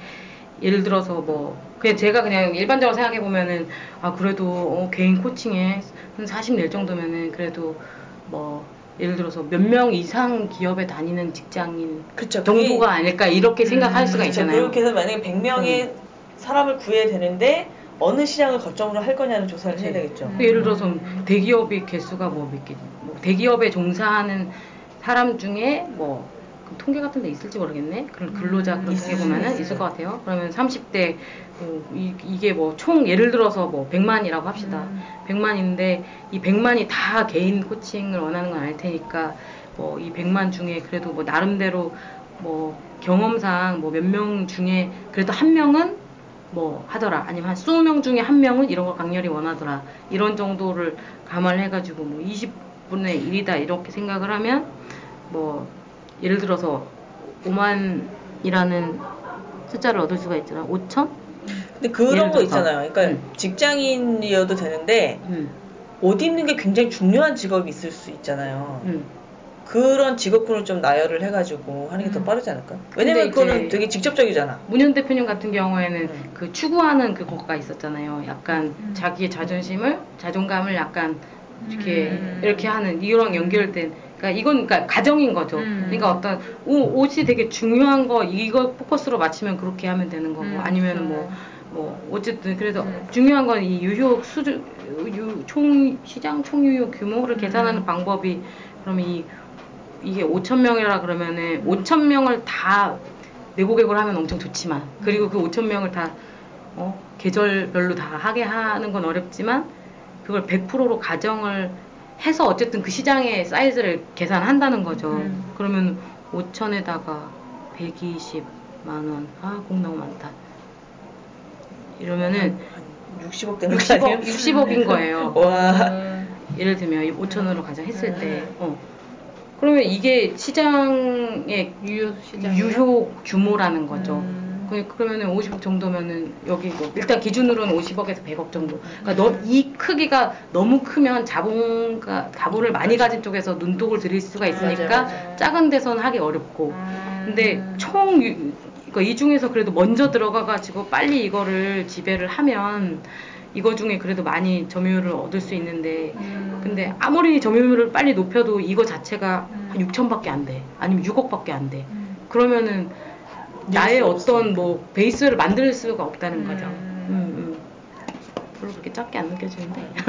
예를 들어서 뭐 그냥 제가 그냥 일반적으로 생각해 보면은 아 그래도 어, 개인 코칭에 한 40 낼 정도면은 그래도 뭐 예를 들어서 몇 명 이상 기업에 다니는 직장인 그쵸. 정도가 아닐까 이렇게 생각할 수가 그쵸. 있잖아요. 음. 그렇게 해서 만약에 100명의 사람을 구해야 되는데 어느 시장을 거점으로 할 거냐는 조사를 해야 되겠죠. 그 예를 들어서 대기업의 개수가 뭐 몇 개, 뭐 대기업에 종사하는 사람 중에 뭐그 통계 같은 데 있을지 모르겠네. 그런 근로자 그런 있을 게 보면은 수도 있을 것 같아요. 그러면 30대 뭐 이, 이게 뭐 총 예를 들어서 뭐 100만이라고 합시다. 100만인데 이 100만이 다 개인 코칭을 원하는 건 아닐 테니까 뭐 이 100만 중에 그래도 뭐 나름대로 뭐 경험상 뭐 몇 명 중에 그래도 한 명은 뭐 하더라 아니면 한 20명 중에 한 명은 이런 걸 강렬히 원하더라 이런 정도를 감안을 해가지고 뭐 20분의 1이다 이렇게 생각을 하면 뭐 예를 들어서 5만이라는 숫자를 얻을 수가 있잖아 5천? 근데 그런 거. 있잖아요. 그러니까 음. 직장인이어도 되는데 음, 옷 입는 게 굉장히 중요한 직업이 있을 수 있잖아요. 음. 그런 직업군을 좀 나열을 해가지고 하는 게더 음. 빠르지 않을까? 왜냐면 그거는 되게 직접적이잖아. 문현 대표님 같은 경우에는 음. 그 추구하는 그거가 있었잖아요. 약간 음. 자기의 자존심을, 자존감을 약간 이렇게 음. 이렇게 하는 이유랑 연결된. 그러니까 이건 그러니까 가정인 거죠. 음. 그러니까 어떤 옷, 옷이 되게 중요한 거 이거 포커스로 맞추면 그렇게 하면 되는 거고 음, 아니면 뭐. 그렇죠. 뭐 어쨌든 그래서 음. 중요한 건 이 유효 수준 유, 총 시장 총유효 규모를 음. 계산하는 방법이 그러면 이 이게 5천 명이라 그러면은 5천 명을 다 내고객을 하면 엄청 좋지만 그리고 그 5천 명을 다 어, 계절별로 다 하게 하는 건 어렵지만 그걸 100%로 가정을 해서 어쨌든 그 시장의 사이즈를 계산한다는 거죠. 음. 그러면 5천에다가 120만 원. 아, 공 너무 많다. 이러면은 한 60억 되는 거 아니에요? 60억, 60억인 거예요. 와. 음. 예를 들면 5천으로 가자 했을 때, 음. 어. 그러면 이게 시장의 유효 시장이요? 유효 규모라는 거죠. 음. 그- 그러면은 50억 정도면은 여기 뭐 일단 기준으로는 50억에서 100억 정도. 그러니까 너, 이 크기가 너무 크면 자본가 자본을 많이 가진 쪽에서 눈독을 들일 수가 있으니까 맞아요, 맞아요. 작은 데서는 하기 어렵고. 음. 근데 총 유- 그러니까 이 중에서 그래도 먼저 들어가 가지고 빨리 이거를 지배를 하면 이거 중에 그래도 많이 점유율을 얻을 수 있는데 음. 근데 아무리 점유율을 빨리 높여도 이거 자체가 음. 한 6천밖에 안 돼. 아니면 6억밖에 안 돼. 음. 그러면은 나의 수가 어떤. 뭐 베이스를 만들 수가 없다는 음. 거죠. 음, 음. 별로 그렇게 작게 안 느껴지는데.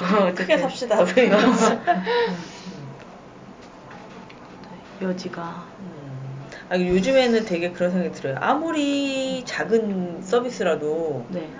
어, 크게 삽시다. 여지가 아, 요즘에는 되게 그런 생각이 들어요. 아무리 작은 서비스라도 네.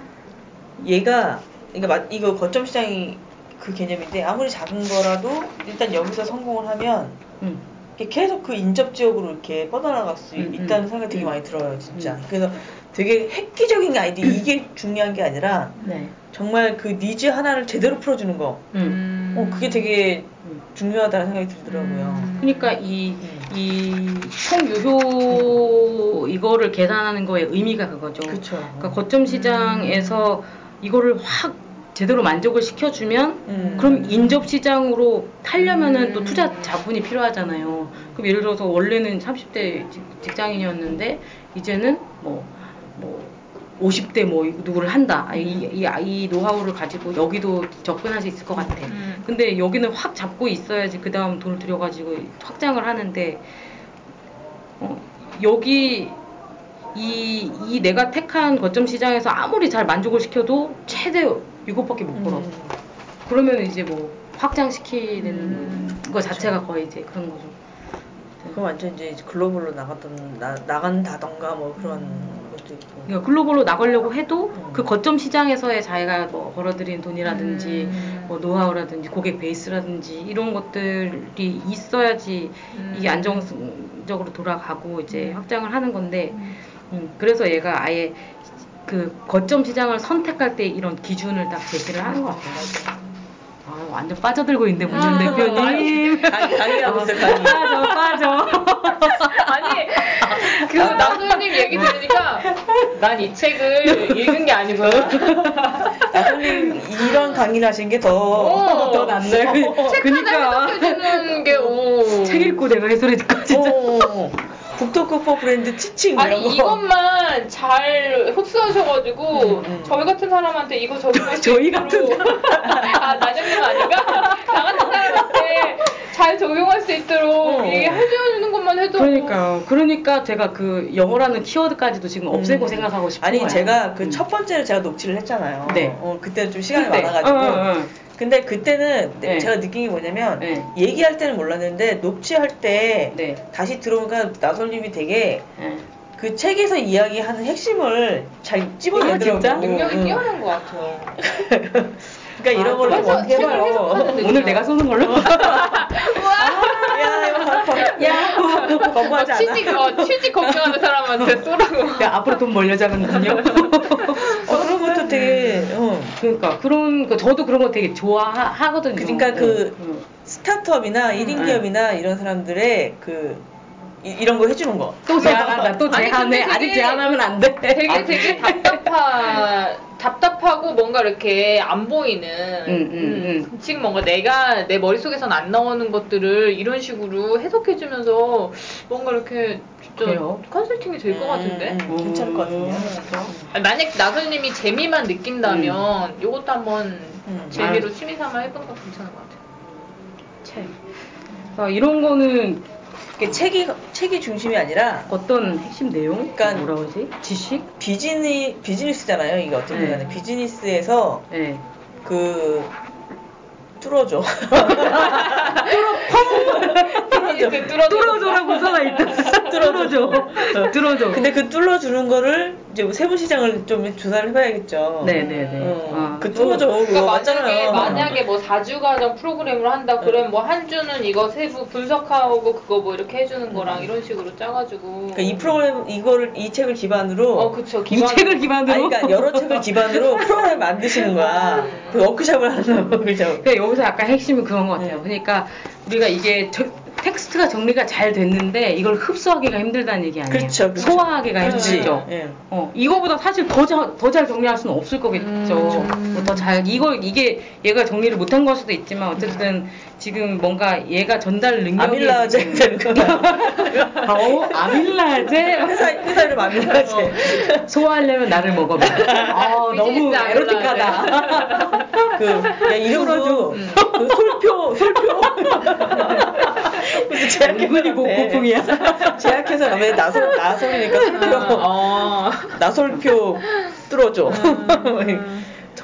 얘가 그러니까 마- 이거 거점 시장이 그 개념인데 아무리 작은 거라도 일단 여기서 성공을 하면 음. 계속 그 인접 지역으로 이렇게 뻗어나갈 수 음, 있다는 음. 생각이 되게 음. 많이 들어요, 진짜. 음. 그래서 되게 획기적인 아이디어 이게 중요한 게 아니라 네. 정말 그 니즈 하나를 제대로 풀어주는 거. 음. 어, 그게 되게 음. 중요하다는 생각이 들더라고요. 음. 그러니까 이, 음. 이 총 유효 이거를 계산하는 거의 의미가 그거죠. 그쵸. 그러니까 거점 시장에서 이거를 확 제대로 만족을 시켜주면 음. 그럼 인접 시장으로 타려면은 또 음. 투자 자본이 필요하잖아요. 그럼 예를 들어서 원래는 30대 직- 직장인이었는데 이제는 뭐, 뭐 50대 뭐 누구를 한다. 아, 이, 이, 이 노하우를 가지고 여기도 접근할 수 있을 것 같아. 음. 근데 여기는 확 잡고 있어야지 그 다음 돈을 들여가지고 확장을 하는데 어, 여기 이, 이 내가 택한 거점 시장에서 아무리 잘 만족을 시켜도 최대 6억밖에 못 벌어. 음. 그러면 이제 뭐 확장시키는 음, 거 자체가 거의 이제 그런 거죠. 그럼 완전 이제 글로벌로 나갔던 나, 나간다던가 뭐 그런 것도 있고. 그러니까 글로벌로 나가려고 해도 음. 그 거점 시장에서의 자기가 뭐 벌어들인 돈이라든지 음. 뭐 노하우라든지 고객 베이스라든지 이런 것들이 있어야지 음. 이게 안정적으로 돌아가고 이제 확장을 하는 건데 음, 그래서 얘가 아예 그 거점 시장을 선택할 때 이런 기준을 딱 제시를 하는 것 같아요. 아, 완전 빠져들고 있는데 문현 아, 대표님. 강의, 강의하고 있어, 강의. 빠져 빠져. 아니 그 나도님 얘기 들으니까 난 이 책을 읽은 게 아니고요. 나선님 이런 강의를 하신 게 더, 어. 더 낫네. 책 그러니까. 하나 해석해주는 게 오. 책 읽고 내가 해설해 줄까 진짜. 어, 북토크포 브랜드 티칭 아니 이런 거. 이것만 잘 흡수하셔가지고 음, 음. 저희 같은 사람한테 이거 적용할 수 저희 있도록 같은 아 나정님 아닌가? 나 같은 사람한테 잘 적용할 수 있도록 어. 얘기해주는 것만 해도 그러니까요. 그러니까 제가 그 영어라는 키워드까지도 지금 없애고 음. 생각하고 싶은 아니. 제가 그 음. 첫 번째를 제가 녹취를 했잖아요. 네. 어, 그때는 좀 시간이 그때. 많아가지고. 어, 어, 어. 근데 그때는 네. 제가 느낀 게 뭐냐면 네. 얘기할 때는 몰랐는데 녹취할 때 네. 다시 들어보니까 나솔님이 되게 예. 그 책에서 이야기하는 핵심을 잘 아, 찝어내더라고요. 진짜? 능력이 응. 뛰어난 것 같아요. 그러니까 이런 아, 걸로 그래서 어떻게 책을 해봐요. 해석하는 데- 오늘 내가 쏘는 걸로. 야, 이거 봐, 봐. 야, 거부하지 않아. 취직 어, 취직 걱정하는 사람한테 쏘라고. 야, 앞으로 돈 벌려자거든요. 되게, 어. 그러니까 그런 거 저도 그런 거 되게 좋아하거든요. 그러니까 그 응, 응. 스타트업이나 1인 음. 기업이나 이런 사람들의 그, 이, 런거 해주는 거. 또 제안한다. 또 아니, 제안해. 근데 아직 제안하면 안 돼. 되게 아, 되게 답답하 답답하고 뭔가 이렇게 안 보이는 음, 음, 지금 뭔가 내가 내 머릿속에선 안 나오는 것들을 이런 식으로 해석해주면서 뭔가 이렇게 진짜 그래요? 컨설팅이 될것 음, 같은데 음, 괜찮을 것 같은데요. 아니, 만약 나선님이 재미만 느낀다면 이것도 한번 음. 재미로 취미 삼아 해보는 것도 괜찮은 것 같아요 책. 그러니까 이런 거는 책이, 책이 중심이 아니라 어떤 핵심 내용? 그러니까- 뭐라 그러지? 지식? 비즈니, 비즈니스잖아요. 이게 어떻게 네. 보면. 비즈니스에서 예. 그, 뚫어줘. 뚫어줘 뚫어줘 뚫어줘라고 써놔있다. 뚫어줘. 뚫어줘. 근데 그 뚫어주는 거를 이제 뭐 세부 시장을 좀 조사를 해봐야겠죠. 네네네. 어, 아, 그 뚫어줘. 그러니까 그거 만약에 맞잖아요. 만약에 뭐 4주 과정 프로그램을 한다 그러면 뭐한 주는 이거 세부 분석하고 그거 뭐 이렇게 해주는 거랑 이런 식으로 짜가지고 그러니까 이 프로그램 이거를 이 책을 기반으로 어 그쵸 이 기반 책을 기반으로. 아니 그러니까 여러 책을 기반으로 프로그램 만드시는 거야. 그 워크숍을 하는 워크숍. 그러니까 여기서 약간 핵심은 그런 것 같아요. 네. 그러니까 우리가 이게 저- 텍스트 텍스트가 정리가 잘 됐는데 이걸 흡수하기가 힘들다는 얘기 아니에요. 그렇죠, 그렇죠. 소화하기가 그렇지. 힘들죠. 예. 어, 이거보다 사실 더잘 정리할 수는 없을 거겠죠. 음. 더 잘, 이거, 이게 얘가 정리를 못한 걸 수도 있지만, 어쨌든 지금 뭔가 얘가 전달 능력이. 아밀라제 되는 거야. 어, 아밀라제? 회사 회사 이름 아밀라제. 소화하려면 나를 먹어봐. 아, 너무. 에로틱하다. 그 야, 이름도 그 솔표 솔표. 같아. 복고풍이야. 제약회사 가면 나솔 나솔이니까 솔표 어. 나솔표 뚫어줘. 음.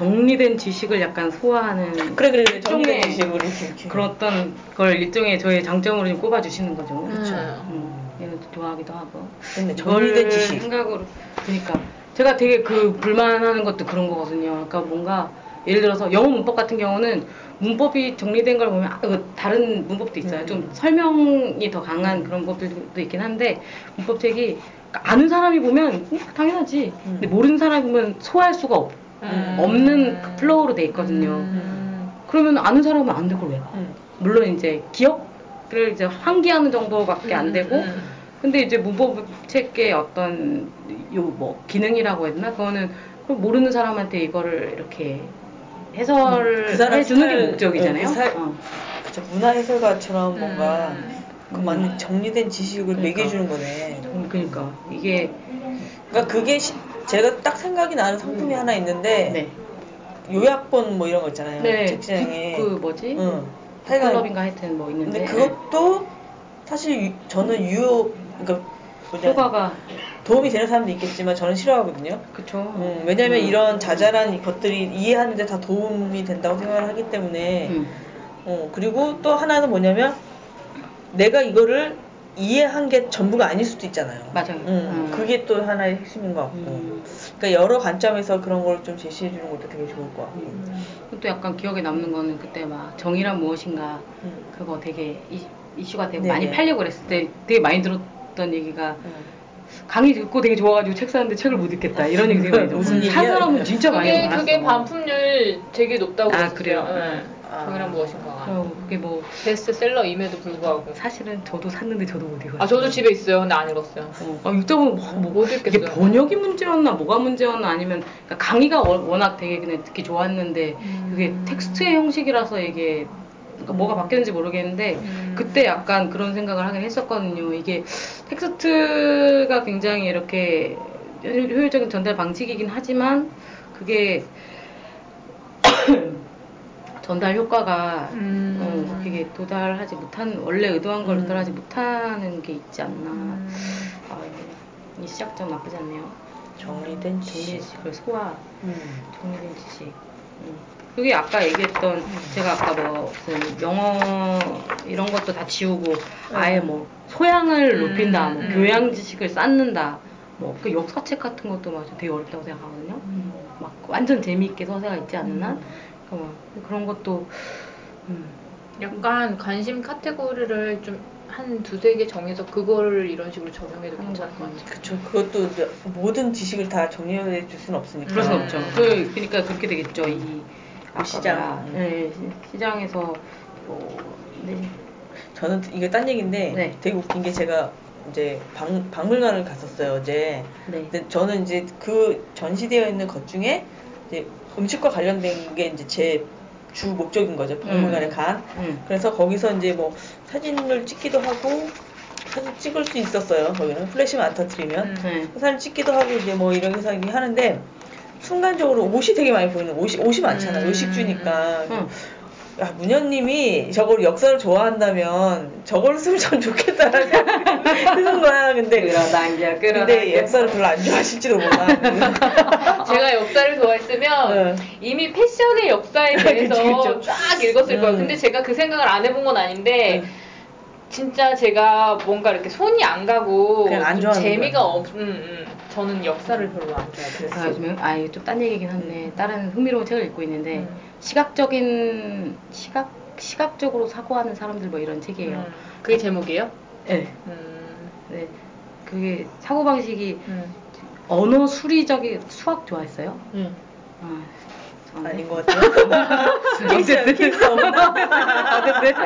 정리된 지식을 약간 소화하는 그래 그래 그래 정리된 일종의 식으로 이렇게. 그런 어떤 걸 일종의 저의 장점으로 좀 꼽아 주시는 거죠. 그렇죠. 음, 얘는 좋아하기도 하고. 근데 정리된 지식. 생각으로 그러니까 제가 되게 그 불만하는 것도 그런 거거든요. 그러니까 뭔가 예를 들어서 영어 문법 같은 경우는 문법이 정리된 걸 보면 아, 이거 다른 문법도 있어요. 음. 좀 설명이 더 강한 그런 것들도 있긴 한데 문법책이 아는 사람이 보면 음, 당연하지. 근데 모르는 사람이 보면 소화할 수가 없, 음. 없는 그 flow로 돼 있거든요. 음. 그러면 아는 사람은 아는 걸 왜 봐? 음. 물론 이제 기억을 이제 환기하는 정도밖에 안 되고 음. 근데 이제 문법책의 어떤 요 뭐 기능이라고 해야 되나 그거는 그걸 모르는 사람한테 이거를 이렇게 해설을 그 사람 해주는 게 목적이잖아요. 어, 그 사- 어. 그쵸, 문화 해설가처럼 뭔가 음. 그 많은 정리된 지식을 그러니까. 먹여주는 거네. 음, 그러니까 이게 그러니까 그게 시- 제가 딱 생각이 나는 상품이 하나 있는데 네. 요약본 뭐 이런 거 있잖아요. 네. 책장에. 그, 그 뭐지? 응. 클럽인가 하여튼 뭐 있는데 근데 그것도 사실 유- 저는 유효 그러니까 뭐냐, 효과가 도움이 되는 사람도 있겠지만 저는 싫어하거든요. 그쵸. 음, 왜냐면 음. 이런 자잘한 이 것들이 이해하는데 다 도움이 된다고 생각을 하기 때문에 음. 어, 그리고 또 하나는 뭐냐면 내가 이거를 이해한 게 전부가 아닐 수도 있잖아요. 맞아요. 음, 음. 그게 또 하나의 핵심인 것 같고. 음. 그러니까 여러 관점에서 그런 걸 좀 제시해 주는 것도 되게 좋을 것 같고. 음. 또 약간 기억에 남는 거는 그때 막 정의란 무엇인가 음. 그거 되게 이, 이슈 가 되고 네네. 많이 팔리고 그랬을 때 되게 많이 들었던 얘기가 음. 강의 듣고 되게 좋아가지고 책 샀는데 책을 못 읽겠다 이런 얘기 되게 많이 들었어요. 무슨 산 얘기야? 사람은 진짜 많이 그게 많았어. 그게 반품률 되게 높다고 아, 그랬어요. 그래요? 네. 아. 정의란 무엇인가가 그래서 그게 뭐 베스트셀러임에도 불구하고. 사실은 저도 샀는데 저도 못 읽었어요. 아 저도 집에 있어요. 근데 안 읽었어요. 어, 아, 6.5 뭐, 뭐, 못 이게 읽겠어요. 번역이 문제였나 뭐가 문제였나 아니면 그러니까 강의가 워- 워낙 되게 그냥 듣기 좋았는데 그게 음. 텍스트의 형식이라서 이게 그러니까 뭐가 바뀌었는지 모르겠는데 음. 그때 약간 그런 생각을 하긴 했었거든요. 이게 텍스트가 굉장히 이렇게 효- 효율적인 전달 방식이긴 하지만 그게 전달 효과가 음. 어, 그게 도달하지 못한 원래 의도한 걸 음. 도달하지 못하는 게 있지 않나. 음. 아, 이 시작점 나쁘지 않네요. 정리된 지식. 지식을 소화, 음. 정리된 지식. 음. 그게 아까 얘기했던 제가 아까 뭐 무슨 영어 이런 것도 다 지우고 아예 뭐 소양을 음, 높인다, 뭐 음. 교양 지식을 쌓는다, 뭐그 역사책 같은 것도 막 되게 어렵다고 생각하거든요. 음. 막 완전 재미있게 서사가 있지 않나? 음. 뭐 그런 것도 음. 약간 관심 카테고리를 좀 한 두세 개 정해서 그거를 이런 식으로 적용해도 괜찮을 것것 같아요. 그쵸. 그것도 모든 지식을 다 정리해 줄 수는 없으니까. 그럴 수 음. 없죠. 그, 그러니까 그렇게 되겠죠. 이 아까 시장. 네, 시- 시장에서 뭐 네. 저는 이게 딴 얘기인데 네. 되게 웃긴 게 제가 이제 박, 박물관을 갔었어요 어제. 네. 근데 저는 이제 그 전시되어 있는 것 중에 이제 음식과 관련된 게 이제 제 주 목적인 거죠 박물관에 음. 간. 음. 그래서 거기서 이제 뭐 사진을 찍기도 하고 사진 찍을 수 있었어요 거기는 플래시만 안 터트리면 음. 네. 사진 찍기도 하고 이제 뭐 이런 이렇게 하는데 순간적으로 옷이 되게 많이 보이는 옷이 옷이 많잖아요 음. 의식주니까 응. 야, 문현님이 저걸 역사를 좋아한다면 저걸 쓰면 전 좋겠다라는 생각이 드는 거야. 근데 끌어당겨, 끌어당겨. 근데 역사를 별로 안 좋아하실지도 몰라. 제가 역사를 좋아했으면 응. 이미 패션의 역사에 대해서 그쵸, 그쵸. 쫙 읽었을 거예요. 음. 근데 제가 그 생각을 안 해본 건 아닌데 응. 진짜 제가 뭔가 이렇게 손이 안 가고 안 재미가 거야. 없. 음, 음. 저는 역사를 별로 안 좋아해요. 아. 요즘에 아 이거 좀딴 얘기긴 한데 다른 흥미로운 책을 읽고 있는데 음. 시각적인 시각 시각적으로 사고하는 사람들 뭐 이런 책이에요. 음. 그게 제목이에요? 네. 음. 네. 그게 사고 방식이 음. 언어 수리적인 수학 좋아했어요? 음. 아, 아닌 것 같아요. 어쨌든. 아, 근데. 아,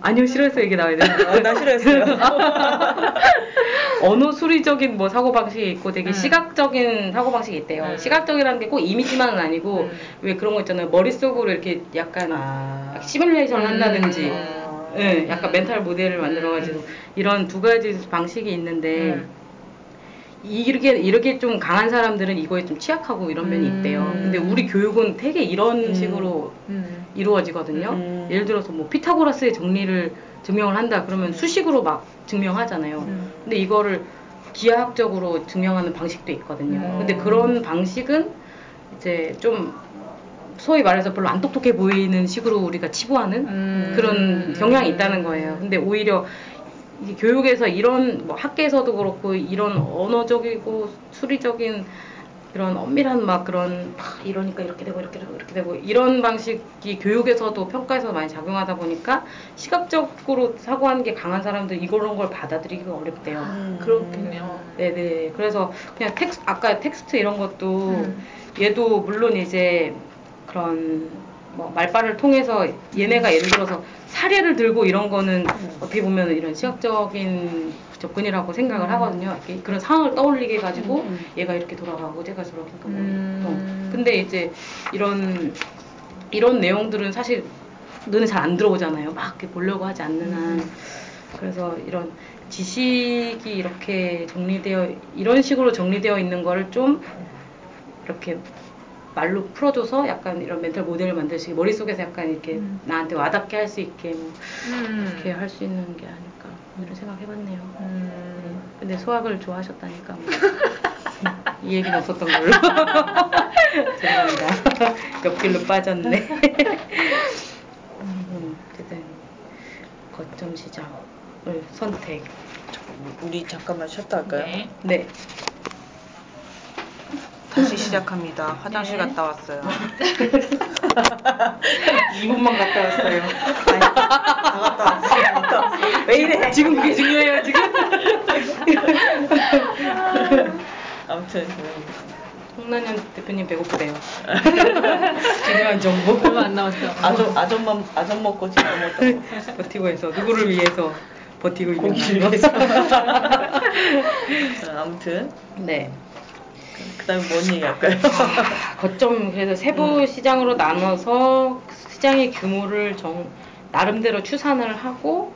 아니요 싫어해서 얘기 나와야 되는 아, 나 싫어했어요. 언어 수리적인 뭐 사고 방식이 있고 되게 음. 시각적인 사고 방식이 있대요. 음. 시각적이라는 게 꼭 이미지만은 아니고 음. 왜 그런 거 있잖아요. 머릿속으로 이렇게 약간 아. 시뮬레이션을 음. 한다든지 아. 예, 약간 멘탈 모델을 만들어가지고 이런 두 가지 방식이 있는데 음. 이렇게 이렇게 좀 강한 사람들은 이거에 좀 취약하고 이런 면이 음. 있대요. 근데 우리 교육은 되게 이런 음. 식으로 음. 이루어지거든요. 음. 예를 들어서 뭐 피타고라스의 정리를 증명을 한다 그러면 수식으로 막 증명하잖아요. 음. 근데 이거를 기하학적으로 증명하는 방식도 있거든요. 음. 근데 그런 방식은 이제 좀 소위 말해서 별로 안 똑똑해 보이는 식으로 우리가 치부하는 음. 그런 경향이 있다는 거예요. 근데 오히려 이 교육에서 이런 뭐 학계에서도 그렇고 이런 언어적이고 수리적인 그런 엄밀한 막 그런 막 이러니까 이렇게 되고 이렇게 되고 이렇게 되고 이런 방식이 교육에서도 평가에서 많이 작용하다 보니까 시각적으로 사고하는 게 강한 사람들 이런 걸 받아들이기가 어렵대요. 음. 그렇군요. 네네. 그래서 그냥 텍스 아까 텍스트 이런 것도 음. 얘도 물론 이제 그런 뭐 말발을 통해서 얘네가 예를 들어서 사례를 들고 이런 거는 어떻게 보면 이런 시각적인 접근이라고 생각을 하거든요. 이렇게 그런 상황을 떠올리게 해가지고 음. 얘가 이렇게 돌아가고 제가 저렇게 음. 어. 근데 이제 이런 이런 내용들은 사실 눈에 잘 안 들어오잖아요. 막 이렇게 보려고 하지 않는 한. 그래서 이런 지식이 이렇게 정리되어 이런 식으로 정리되어 있는 거를 좀 이렇게 말로 풀어줘서 약간 이런 멘탈 모델을 만들시기 머릿속에서 약간 이렇게 음. 나한테 와닿게 할 수 있게 뭐 음. 이렇게 할 수 있는 게 아닐까 이런 생각해봤네요. 음. 근데 수학을 좋아하셨다니까 뭐. 이 얘기는 없었던 걸로 죄송합니다. 옆길로 빠졌네. 음, 어쨌든 거점 시장을 선택. 우리 잠깐만 쉬었다 할까요? 네. 네. 다시 시작합니다. 화장실 네. 갔다 왔어요. 2분만 갔다 왔어요. 다 갔다 왔어요. 갔다 왔어요. 왜 이래? 지금 그게 중요해요 지금? 아무튼 음, 홍난현 대표님 배고프대요. 중요한 정보. 얼마 안 남았어. 아점 아점만 아점 먹고 지금 먹었던 거. 버티고 있어. 누구를 위해서 버티고 있는 고기를 거. 위해서. 자, 아무튼 네. 그다음에 뭔 얘기 할까요? 거점 그래서 세부 시장으로 나눠서 그 시장의 규모를 정 나름대로 추산을 하고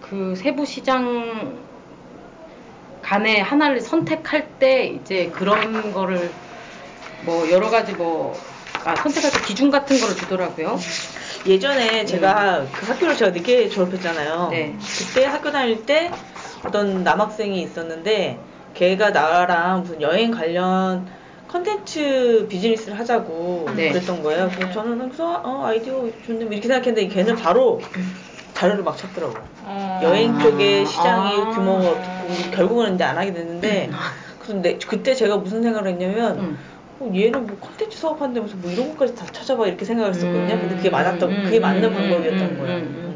그 세부 시장 간에 하나를 선택할 때 이제 그런 거를 뭐 여러 가지 뭐 아, 선택할 때 기준 같은 거를 주더라고요. 예전에 제가 그 학교를 제가 늦게 졸업했잖아요. 네. 그때 학교 다닐 때 어떤 남학생이 있었는데 걔가 나랑 무슨 여행 관련 컨텐츠 비즈니스를 하자고 네. 그랬던 거예요. 그래서 저는 그래서 어 아이디어 좋네 뭐 이렇게 생각했는데 걔는 바로 자료를 막 찾더라고요. 어. 여행 쪽에 아. 시장이 아. 규모가 어떻고 결국은 이제 안 하게 됐는데 근데 그때 제가 무슨 생각을 했냐면 음. 어, 얘는 뭐 컨텐츠 무슨 뭐 이런 것까지 다 찾아봐 이렇게 생각을 했었거든요. 근데 그게 음, 맞았던 음, 그게 맞는 음, 방법이었던 음, 거예요.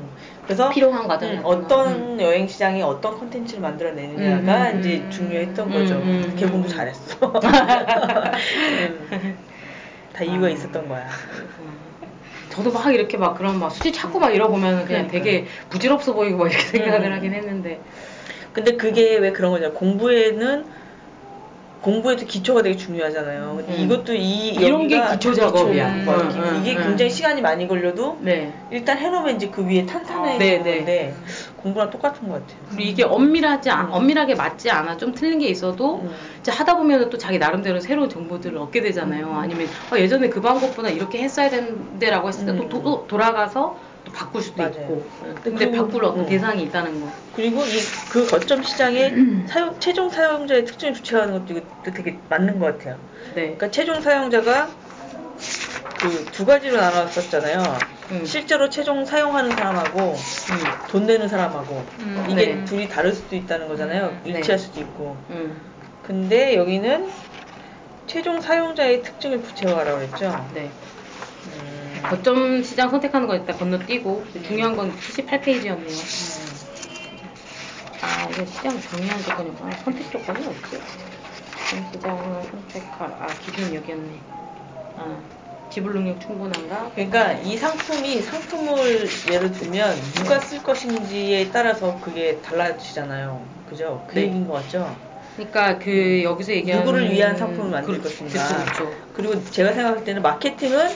그래서 필요한 과정 음. 어떤 음. 여행 시장이 어떤 컨텐츠를 만들어내느냐가 음, 음, 이제 음. 중요했던 음, 거죠. 음, 걔 음. 공부 잘했어. 음. 다 이유가 아. 있었던 거야. 저도 막 이렇게 막 그런 막 수지 찾고 막 이러보면 그냥 그러니까요. 되게 부질없어 보이고 막 이렇게 생각을 음. 하긴 했는데 근데 그게 왜 그런 거잖아요. 공부에는 공부에도 기초가 되게 중요하잖아요. 근데 음. 이것도 이 이런 게 기초 작업이야. 기초, 뭐 음, 음, 이게 음. 굉장히 시간이 많이 걸려도 네 일단 해놓으면 이제 그 위에 탄탄해지는 네, 네. 건데 공부랑 똑같은 것 같아요. 그리고 이게 엄밀하지 않, 음. 엄밀하게 맞지 않아 좀 틀린 게 있어도 음. 이제 하다 보면 또 자기 나름대로 새로운 정보들을 얻게 되잖아요. 음. 아니면 어, 예전에 그 방법보다 이렇게 했어야 되는데라고 했을 때또 음. 돌아가서 또 바꿀 수도 맞아요. 있고. 음. 근데 바꿀 어떤 음. 대상이 있다는 거. 그리고 이 그 거점 시장의 음. 사용, 최종 사용자의 특징을 주체하는 것도 이것도 되게 맞는 것 같아요. 네. 그러니까 최종 사용자가 그 두 가지로 나눴었잖아요. 음. 실제로 최종 사용하는 사람하고 음. 돈 내는 사람하고 음. 이게 네. 둘이 다를 수도 있다는 거잖아요. 음. 일치할 네. 수도 있고. 음. 근데 여기는 최종 사용자의 특징을 구체화하라고 그랬죠. 네. 음. 거점 시장 선택하는 거 일단 건너뛰고 중요한 건 78페이지였네요. 아 이거 시장 정의한 조건이구나. 선택 조건이? 거점 시장을 선택할 아 기준 여기였네. 아 지불 능력 충분한가? 그러니까 이 상품이 상품을 예를 들면 누가 쓸 것인지에 따라서 그게 달라지잖아요. 그죠? 그 네. 얘기인 것 같죠? 그러니까 그 여기서 얘기하는 누구를 위한 상품을 만들 그, 것인가. 그렇죠, 그렇죠. 그리고 제가 생각할 때는 마케팅은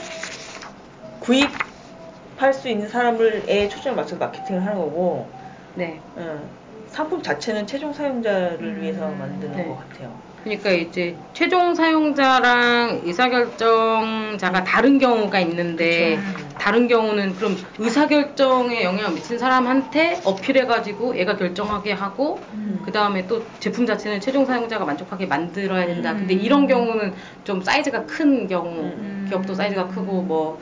구입할 수 있는 사람을에 초점을 맞춰서 마케팅을 하는 거고, 네. 어, 상품 자체는 최종 사용자를 위해서 만드는 네. 것 같아요. 그러니까 이제 최종 사용자랑 의사결정자가 다른 경우가 있는데 그쵸. 다른 경우는 그럼 의사결정에 영향을 미친 사람한테 어필해가지고 얘가 결정하게 하고 음. 그 다음에 또 제품 자체는 최종 사용자가 만족하게 만들어야 된다. 근데 음. 이런 경우는 좀 사이즈가 큰 경우, 음. 기업도 사이즈가 크고 뭐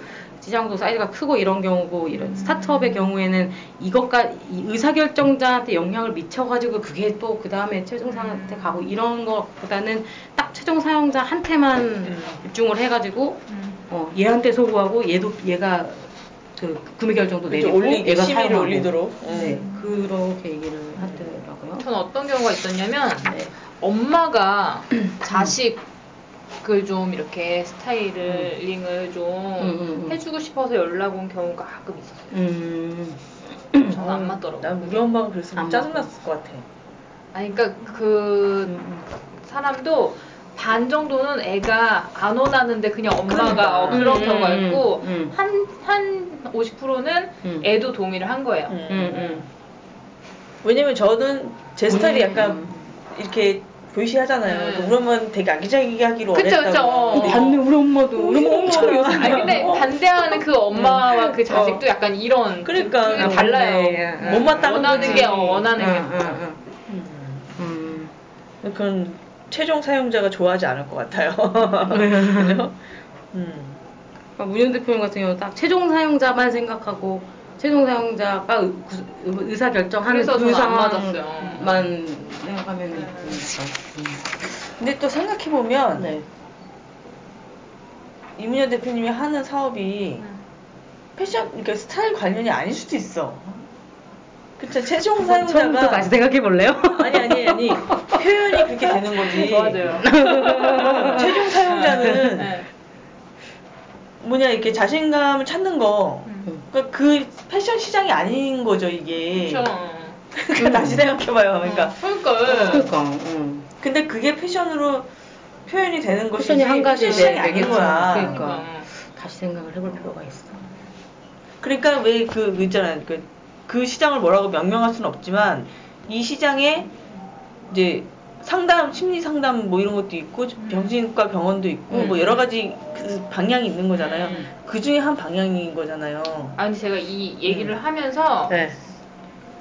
시장도 사이즈가 크고 이런 경우고 이런 스타트업의 경우에는 이것까 이 의사결정자한테 영향을 미쳐가지고 그게 또 그 다음에 최종 사용자한테 가고 이런 것보다는 딱 최종 사용자한테만 음. 집중을 해가지고 음. 어, 얘한테 소구하고 얘도 얘가 그 구매 결정도 내리고 올리, 얘가 사용하고 올리도록. 네 음. 그렇게 얘기를 하더라고요. 전 어떤 경우가 있었냐면 네. 엄마가 자식 을 좀 이렇게 스타일링을 좀 음, 음. 해주고 싶어서 연락 온 경우가 가끔 있었어요. 음. 저는 안 맞더라고요. 난 우리 엄마가 그랬으면 안 짜증났을 것 같아. 아니 그러니까 그 음, 사람도 반 정도는 애가 안 원하는데 그냥 엄마가 그러니까. 어, 그런 음, 경우가 음, 있고 음. 한한 50%는 음. 애도 동의를 한 거예요. 음. 음, 음. 왜냐면 저는 제 스타일이 음. 약간 이렇게 보이시하잖아요. 네. 우리 엄마는 되게 아기자기하기로 그쵸, 원했다고. 그쵸. 어. 반대 우리 엄마도 우리 엄마 엄청 요새 아니 근데 반대하는 그 엄마와 그 자식도 어. 약간 이런 그러니까. 좀 아, 달라요. 반대. 못마땅한 원하는 거지. 게 어, 원하는 게 응, 응, 음. 응. 음. 그건 최종 사용자가 좋아하지 않을 것 같아요. 그죠? 음. 그러니까 문현 대표님 같은 경우는 딱 최종 사용자만 생각하고 최종 사용자가 의- 그- 의사 결정하는 그래서 그 상황만 맞았어요. 생각하면 네. 근데 또 생각해 보면 네. 이문현 대표님이 하는 사업이 음. 패션, 그러니까 스타일 관련이 아닐 수도 있어. 그쵸? 최종 처음부터 사용자가 다시 생각해 볼래요? 아니 아니 아니 표현이 그렇게 되는 거지. 도와줘요. 최종 사용자는 네. 뭐냐 이렇게 자신감을 찾는 거. 음. 그러니까 그 패션 시장이 아닌 거죠 이게. 그쵸. 그러니까 다시 생각해봐요. 그러니까 어, 그러니까. 그러니까. 응. 근데 그게 패션으로 표현이 되는 것이지 패션이 한 가지 패션 시장이 네, 아닌. 거야. 그러니까. 그러니까. 다시 생각을 해볼 필요가 있어. 그러니까 왜 그 있잖아요. 그, 그 시장을 뭐라고 명명할 수는 없지만 이 시장에 이제 상담, 심리 상담 뭐 이런 것도 있고 병신과 병원도 있고 음. 뭐 여러 가지 그 방향이 있는 거잖아요. 음. 그 중에 한 방향인 거잖아요. 아 근데 제가 이 얘기를 하면서 네.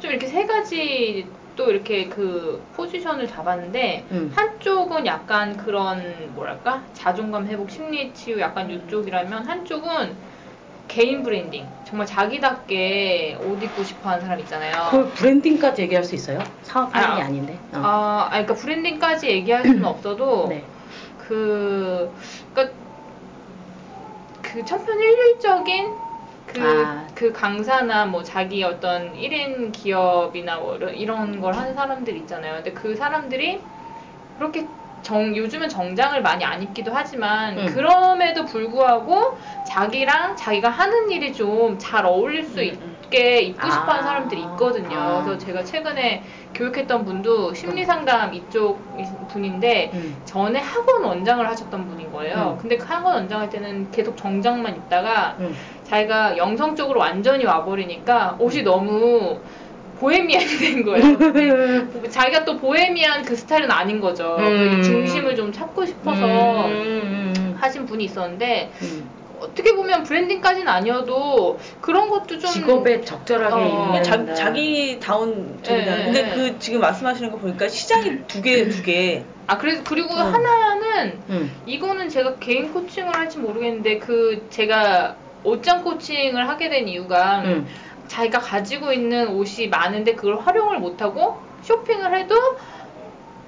좀 이렇게 세 가지 또 이렇게 그 포지션을 잡았는데 음. 한쪽은 약간 그런 뭐랄까 자존감 회복 심리 치유 약간 이쪽이라면 한쪽은 개인 브랜딩 정말 자기답게 옷 입고 싶어하는 사람 있잖아요. 그걸 branding까지 얘기할 수 있어요? 사업 하는 아, 게 아닌데. 어. 아, 그러니까 branding까지 얘기할 수는 없어도 네. 그 그러니까 그 천편일률적인 그, 아. 그 강사나 뭐 자기 어떤 1인 기업이나 뭐 이런, 걸 하는 사람들 있잖아요. 근데 그 사람들이 그렇게 정, 요즘은 정장을 많이 안 입기도 하지만 음. 그럼에도 불구하고 자기랑 자기가 하는 일이 좀 잘 어울릴 수 있게 입고 싶어 하는 아. 사람들이 있거든요. 아. 그래서 제가 최근에 교육했던 분도 심리상담 이쪽 분인데 음. 전에 학원 원장을 하셨던 분인 거예요. 음. 근데 그 학원 원장 할 때는 계속 정장만 입다가 음. 자기가 영성 쪽으로 완전히 와버리니까 옷이 너무 보헤미안이 된 거예요. 자기가 또 보헤미안 그 스타일은 아닌 거죠. 음. 그 중심을 좀 찾고 싶어서 음, 음, 하신 분이 있었는데 음. 어떻게 보면 브랜딩까지는 아니어도 그런 것도 좀 직업에 적절하게 어. 자, 다. 자기 다운. 네, 근데 네. 그 지금 말씀하시는 거 보니까 시장이 두 개, 두 개. 아 그래서 그리고 어. 하나는 음. 이거는 제가 개인 코칭을 할지 모르겠는데 그 제가 옷장 코칭을 하게 된 이유가 음. 자기가 가지고 있는 옷이 많은데 그걸 활용을 못하고 쇼핑을 해도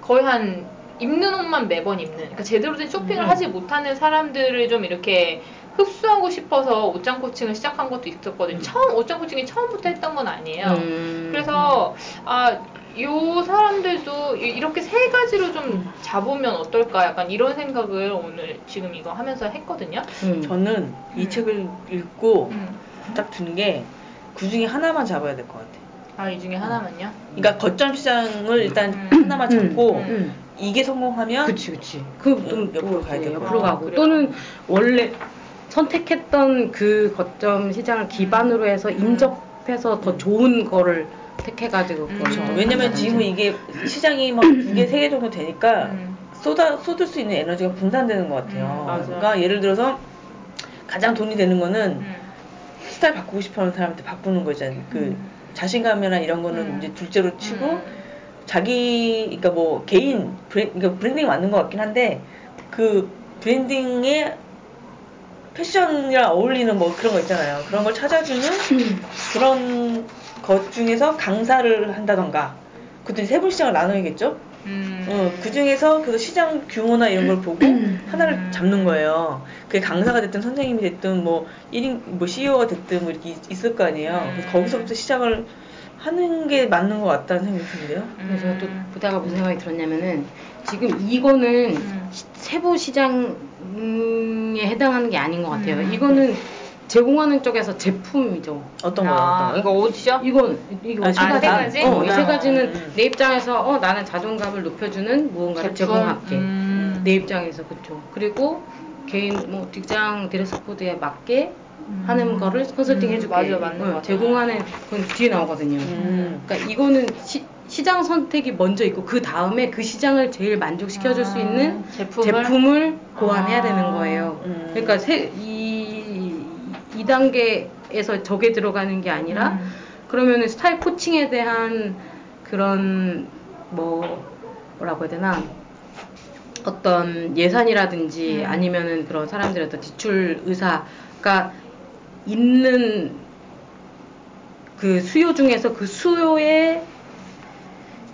거의 한 입는 옷만 매번 입는 그러니까 제대로 된 쇼핑을 음. 하지 못하는 사람들을 좀 이렇게 흡수하고 싶어서 옷장 코칭을 시작한 것도 있었거든요. 처음 옷장 코칭이 처음부터 했던 건 아니에요. 음. 그래서 아 요 사람들도 이- 이렇게 세 가지로 좀 잡으면 어떨까 약간 이런 생각을 오늘 지금 이거 하면서 했거든요. 음. 저는 이 음. 책을 읽고 음. 딱 드는 게 그 중에 하나만 잡아야 될 것 같아. 아, 이 중에 하나만요? 그러니까 거점 시장을 일단 음. 하나만 잡고 음. 음. 이게 성공하면 그치 그치 그좀 옆으로 가야 되고. 옆으로 아, 가고 그래요? 또는 원래 선택했던 그 거점 시장을 기반으로 해서 인접해서 더 좋은 거를 택해가지고 음. 그렇죠. 왜냐면. 지금 이게 시장이 막 두 개, 세 개 정도 되니까 음. 쏟아 쏟을 수 있는 에너지가 분산되는 것 같아요. 음. 그러니까 예를 들어서 가장 돈이 되는 거는 음. 스타일 바꾸고 싶어하는 사람한테 바꾸는 거잖아요. 그 자신감이나 이런 거는 음. 이제 둘째로 치고 음. 자기 그러니까 뭐 개인 브랜 그러니까 브랜딩이 맞는 것 같긴 한데 그 브랜딩에 패션이랑 어울리는 뭐 그런 거 있잖아요. 그런 걸 찾아주는 그런 것 중에서 강사를 한다던가 그것도 세분 시장을 나눠야겠죠. 음. 어, 그 중에서 그 시장 규모나 이런 걸 보고 하나를 음. 잡는 거예요. 그게 강사가 됐든 선생님이 됐든 뭐 1인 뭐 CEO가 됐든 뭐 이렇게 있- 있을 거 아니에요. 그래서 음. 거기서부터 시작을 하는 게 맞는 것 같다는 생각이 드는데요. 그래서 제가 또 보다가 무슨 생각이 들었냐면은 지금 이거는 음. 시- 세부 시장에 해당하는 게 아닌 것 같아요. 음. 이거는 제공하는 쪽에서 제품이죠. 어떤 거요? 아, 어떤 거? 이거 옷이요? 이건 이거 아, 세 아, 가지. 세 가지? 어, 이세 음. 가지는 음. 내 입장에서 어 나는 자존감을 높여주는 무언가를 제품? 제공할게. 음. 내 입장에서 그쵸. 그리고 개인 뭐 직장 드레스 코드에 맞게 하는 거를 컨설팅 음, 해줄게. 맞아요, 맞는 것 어. 제공하는 건 뒤에 나오거든요. 음. 그러니까 이거는 시, 시장 선택이 먼저 있고 그 다음에 그 시장을 제일 만족시켜줄 수 아, 있는 제품을? 제품을 고안해야 아. 되는 거예요. 음. 그러니까 세, 단계에서 저게 들어가는 게 아니라 음. 그러면은 스타일 코칭에 대한 그런 뭐 뭐라고 해야 되나 어떤 예산이라든지 음. 아니면은 그런 사람들의 어떤 지출 의사가 있는 그 수요 중에서 그 수요의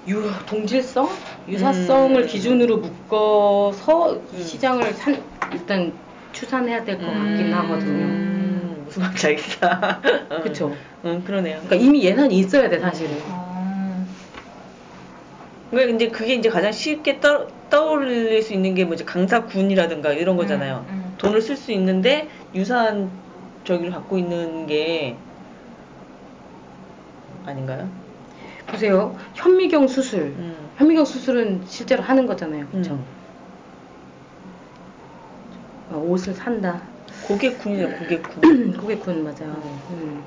유, 동질성, 유사성을 음. 기준으로 묶어서 이 음. 시장을 산, 일단 추산해야 될 것 같긴 음. 하거든요. 음. 어. 그쵸? 응, 그러네요. 그러니까 이미 예산이 있어야 돼 사실은. 아. 그러니까 이제 그게 이제 가장 쉽게 떠, 떠올릴 수 있는 게 뭐지 강사군이라든가 이런 거잖아요. 음, 음. 돈을 쓸 수 있는데 유사한 저기를 갖고 있는 게 아닌가요? 보세요. 현미경 수술. 음. 현미경 수술은 실제로 하는 거잖아요. 음. 어, 옷을 산다. 고객군이죠, 고객군. 고객군 맞아요. 음.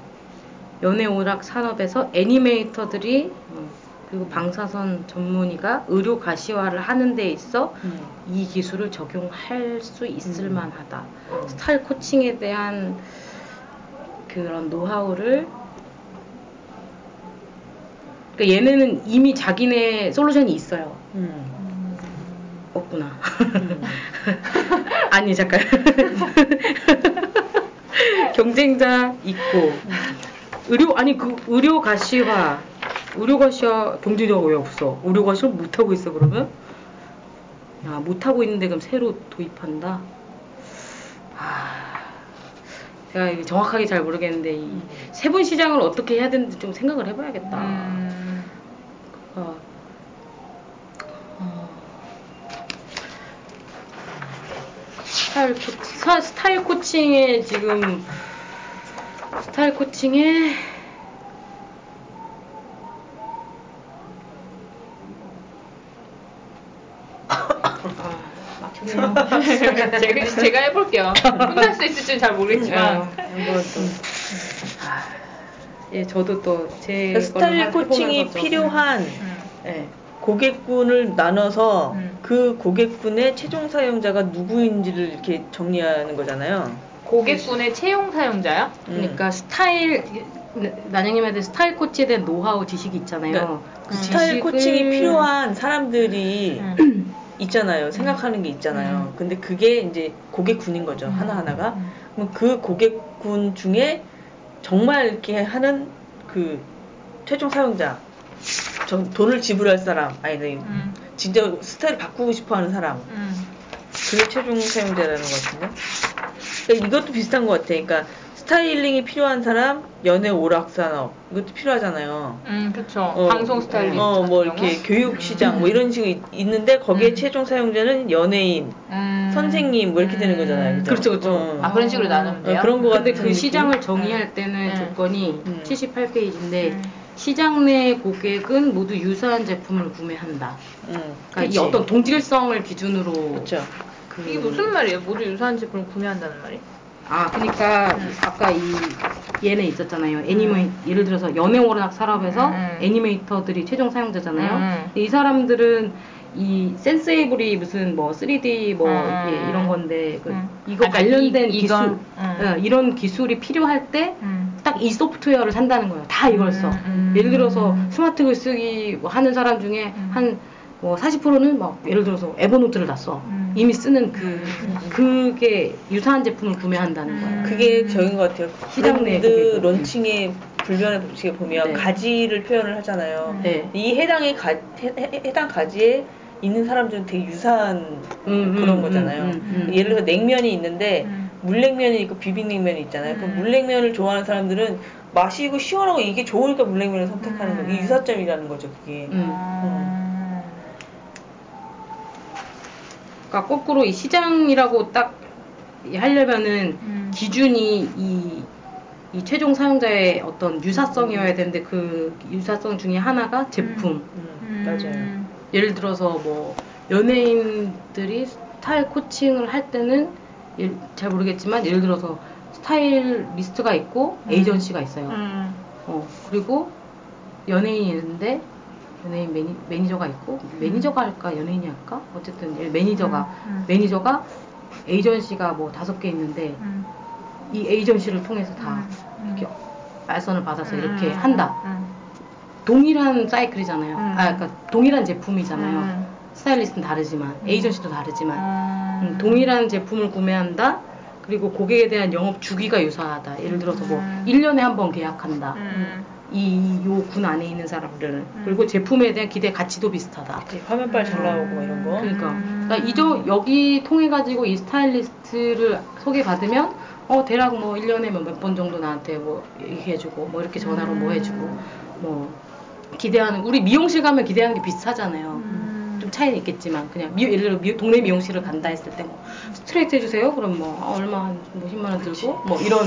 연예 오락 산업에서 애니메이터들이 어, 그리고 방사선 전문의가 의료 가시화를 하는 데 있어 음. 이 기술을 적용할 수 있을 음. 만하다. 스타일 코칭에 대한 그런 노하우를 그러니까 얘네는 이미 자기네 솔루션이 있어요. 음. 없구나. 음. 아니 잠깐. 경쟁자 있고 의료 아니 그 의료 가시화 의료 가시화 경쟁자가 왜 없어? 의료 가시화 못 하고 있어 그러면? 야, 못 하고 있는데 그럼 새로 도입한다. 아, 제가 정확하게 잘 모르겠는데 이 세분 시장을 어떻게 해야 되는지 좀 생각을 해봐야겠다. 음. 어. 어. 스타일, 코, 사- 스타일 코칭에 지금 스타일 코칭에 아. 제가, 제가 해볼게요. 끝날 수 있을지는 잘 모르겠지만. 아, 한번 또. 아, 예, 저도 또제 그러니까 스타일 코칭이 필요한 음. 네. 고객군을 나눠서 음. 그 고객군의 최종 사용자가 누구인지를 이렇게 정리하는 거잖아요. 고객군의 최종 사용자요? 음. 그러니까 스타일 나영님한테 스타일 코치에 대한 노하우 지식이 있잖아요. 그러니까 그 스타일 코칭이 필요한 사람들이 음. 있잖아요. 생각하는 게 있잖아요. 근데 그게 이제 고객군인 거죠. 음. 하나 하나가. 음. 그럼 그 고객군 중에 정말 이렇게 하는 그 최종 사용자, 정- 돈을 지불할 사람, 아니, 네, 음. 진짜 스타일을 바꾸고 싶어 하는 사람, 음. 그게 최종 사용자라는 것 같은데. 그러니까 이것도 비슷한 것 같아. 그러니까 스타일링이 필요한 사람, 연애 오락 산업 이것도 필요하잖아요. 음, 그쵸. 어, 방송 스타일리스트. 어, 뭐 이렇게 경우? 교육 시장 뭐 이런 있- 있는데 거기에 음. 최종 사용자는 연예인, 음. 선생님 뭐 이렇게 되는 거잖아요. 그죠? 그렇죠, 그렇죠. 어. 아, 그런 식으로 나누면 돼요? 어, 그런 거 근데 같은 그 느낌? 시장을 정의할 때는 음. 조건이 음. 78페이지인데 음. 시장 내 고객은 모두 유사한 제품을 구매한다. 음, 그러니까 이 그치. 어떤 동질성을 기준으로 그렇죠. 그 이게 무슨 말이에요? 모두 유사한 제품을 구매한다는 말이? 아 그러니까 음. 아까 이 얘네 있었잖아요. 애니메이 예를 들어서 연애 워낙 산업에서 음. 애니메이터들이 최종 사용자잖아요. 음. 이 사람들은 이 센세이블이 무슨 뭐 3D 뭐 음. 예, 이런 건데 그 음. 이거 관련된 이- 기술 이건, 음. 예, 이런 기술이 필요할 때 음. 딱이 소프트웨어를 산다는 거예요. 다 이걸 써. 음. 예를 들어서 스마트 글 쓰기 뭐 하는 사람 중에 음. 한 뭐 40%는 막 예를 들어서 에버노트를 다 써. 음. 이미 쓰는 그 그게 유사한 제품을 구매한다는 거예요. 음. 그게 저인 것 같아요. 시장 내 브랜드. 론칭의 불변의 법칙에 보면 네. 가지를 표현을 하잖아요. 네. 이 해당의 가, 해, 해- 해당 가지에 있는 사람들은 되게 유사한 음, 그런 음, 거잖아요. 음, 음, 음. 예를 들어 냉면이 있는데 음. 물냉면이 있고 비빔냉면이 있잖아요. 그 음. 물냉면을 좋아하는 사람들은 마시고 시원하고 이게 좋으니까 물냉면을 선택하는 음. 거예요. 이게 유사점이라는 거죠, 그게. 그러니까 거꾸로 이 시장이라고 딱 하려면은 음. 기준이 이, 이 최종 사용자의 어떤 유사성이어야 되는데 그 유사성 중에 하나가 제품. 음, 맞아요. 예를 들어서 뭐 연예인들이 스타일 코칭을 할 때는 예- 잘 모르겠지만 예를 들어서 스타일 리스트가 있고 음. 에이전시가 있어요. 음. 어 그리고 연예인이 있는데 연예인 매니, 매니저가 있고 매니저가 할까 연예인이 할까 어쨌든 예, 매니저가 음, 음. 매니저가 에이전시가 뭐 다섯 개 있는데 음. 이 에이전시를 통해서 다 음. 이렇게 알선을 받아서 음. 이렇게 한다. 음. 동일한 사이클이잖아요. 음. 아 그러니까 동일한 제품이잖아요. 음. 스타일리스트는 다르지만 에이전시도 다르지만 음. 음, 동일한 제품을 구매한다. 그리고 고객에 대한 영업 주기가 유사하다. 예를 들어서 뭐 음. 1년에 한 번 계약한다. 음. 이요 군 안에 있는 사람들은 그리고 제품에 대한 기대 가치도 비슷하다. 이제 화면빨 잘 나오고 뭐 이런 거. 그러니까, 음. 그러니까 이저 여기 통해 가지고 이 스타일리스트를 소개받으면 어 대략 뭐 1년에 몇 번 정도 나한테 뭐 얘기해주고 뭐 이렇게 전화로 뭐 해주고 뭐 기대하는 우리 미용실 가면 기대하는 게 비슷하잖아요. 음. 좀 차이는 있겠지만 그냥 미, 예를 들어 미- 동네 미용실을 간다 했을 때 뭐 스트레이트 해주세요. 그럼 뭐 아, 얼마 한뭐 10만 원 들고 뭐 이런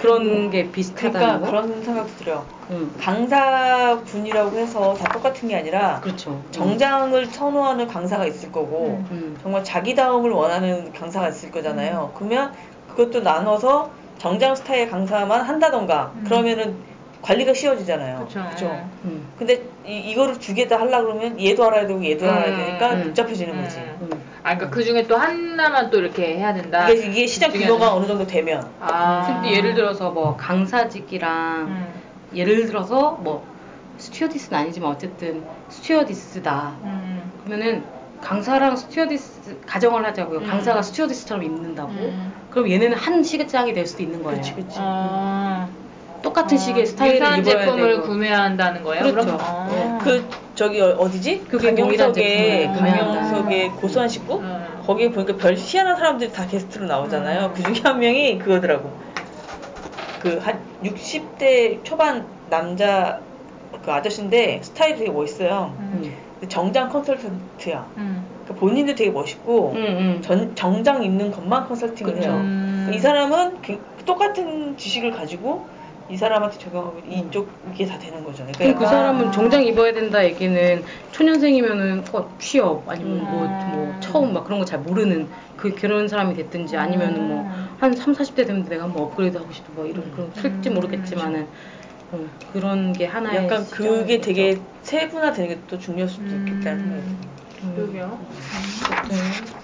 그런 게 비슷하다는 그러니까 거. 그런 생각도 들어요. 음. 강사군이라고 해서 다 똑같은 게 아니라 그렇죠. 정장을 선호하는 강사가 있을 거고 음. 정말 자기다움을 원하는 강사가 있을 거잖아요. 그러면 그것도 나눠서 정장 스타일 강사만 한다던가 음. 그러면은 관리가 쉬워지잖아요. 음. 근데 이, 이거를 두 개 다 하려고 그러면 얘도 알아야 되고 얘도 알아야 음, 되니까 음. 복잡해지는 음. 거지. 음. 아, 그러니까 그 중에 또 하나만 또 이렇게 해야 된다. 이게, 이게 시장 그 규모가 어느 정도 되면 아. 근데 예를 들어서 뭐 강사직이랑 음. 예를 들어서 뭐 스튜어디스는 아니지만 어쨌든 스튜어디스다. 음. 그러면은 강사랑 스튜어디스 가정을 하자고요. 음. 강사가 스튜어디스처럼 입는다고. 음. 그럼 얘네는 한 시장이 될 수도 있는 거예요. 그치 그치. 어. 똑같은 식의 스타일을 유사한 입어야 제품을 되고. 구매한다는 거예요? 그렇죠. 그럼? 아. 네. 그 저기 어- 어디지? 그게 강영석의 제품을 구매한다. 강영석의 고소한 식구 음. 거기에 보니까 별 희한한 사람들이 다 게스트로 나오잖아요. 음. 그 중에 한 명이 그거더라고. 그 한 60대 초반 남자 그 아저씨인데 스타일이 되게 멋있어요. 음. 정장 컨설턴트야. 음. 그러니까 본인도 되게 멋있고 응, 응. 전, 정장 입는 것만 컨설팅을 그쵸. 해요. 음. 이 사람은 그- 똑같은 지식을 가지고 이 사람한테 적용하고 이쪽 이게 다 되는 거죠. 그러니까 그럼 그 사람은 정장 입어야 된다 얘기는 초년생이면은 어, 취업 아니면 뭐, 음. 뭐 처음 막 그런 거 잘 모르는 그 그런 사람이 됐든지 아니면은 뭐 한 3, 40대 되면 내가 뭐 업그레이드 하고 싶어 뭐 이런 그런 쓸지 음. 모르겠지만은 어, 그런 게 하나의 약간 그게. 되게 세분화되는 게 또 중요할 수도 있겠다는 생각이 음. 듭니다. 그러게요. 네.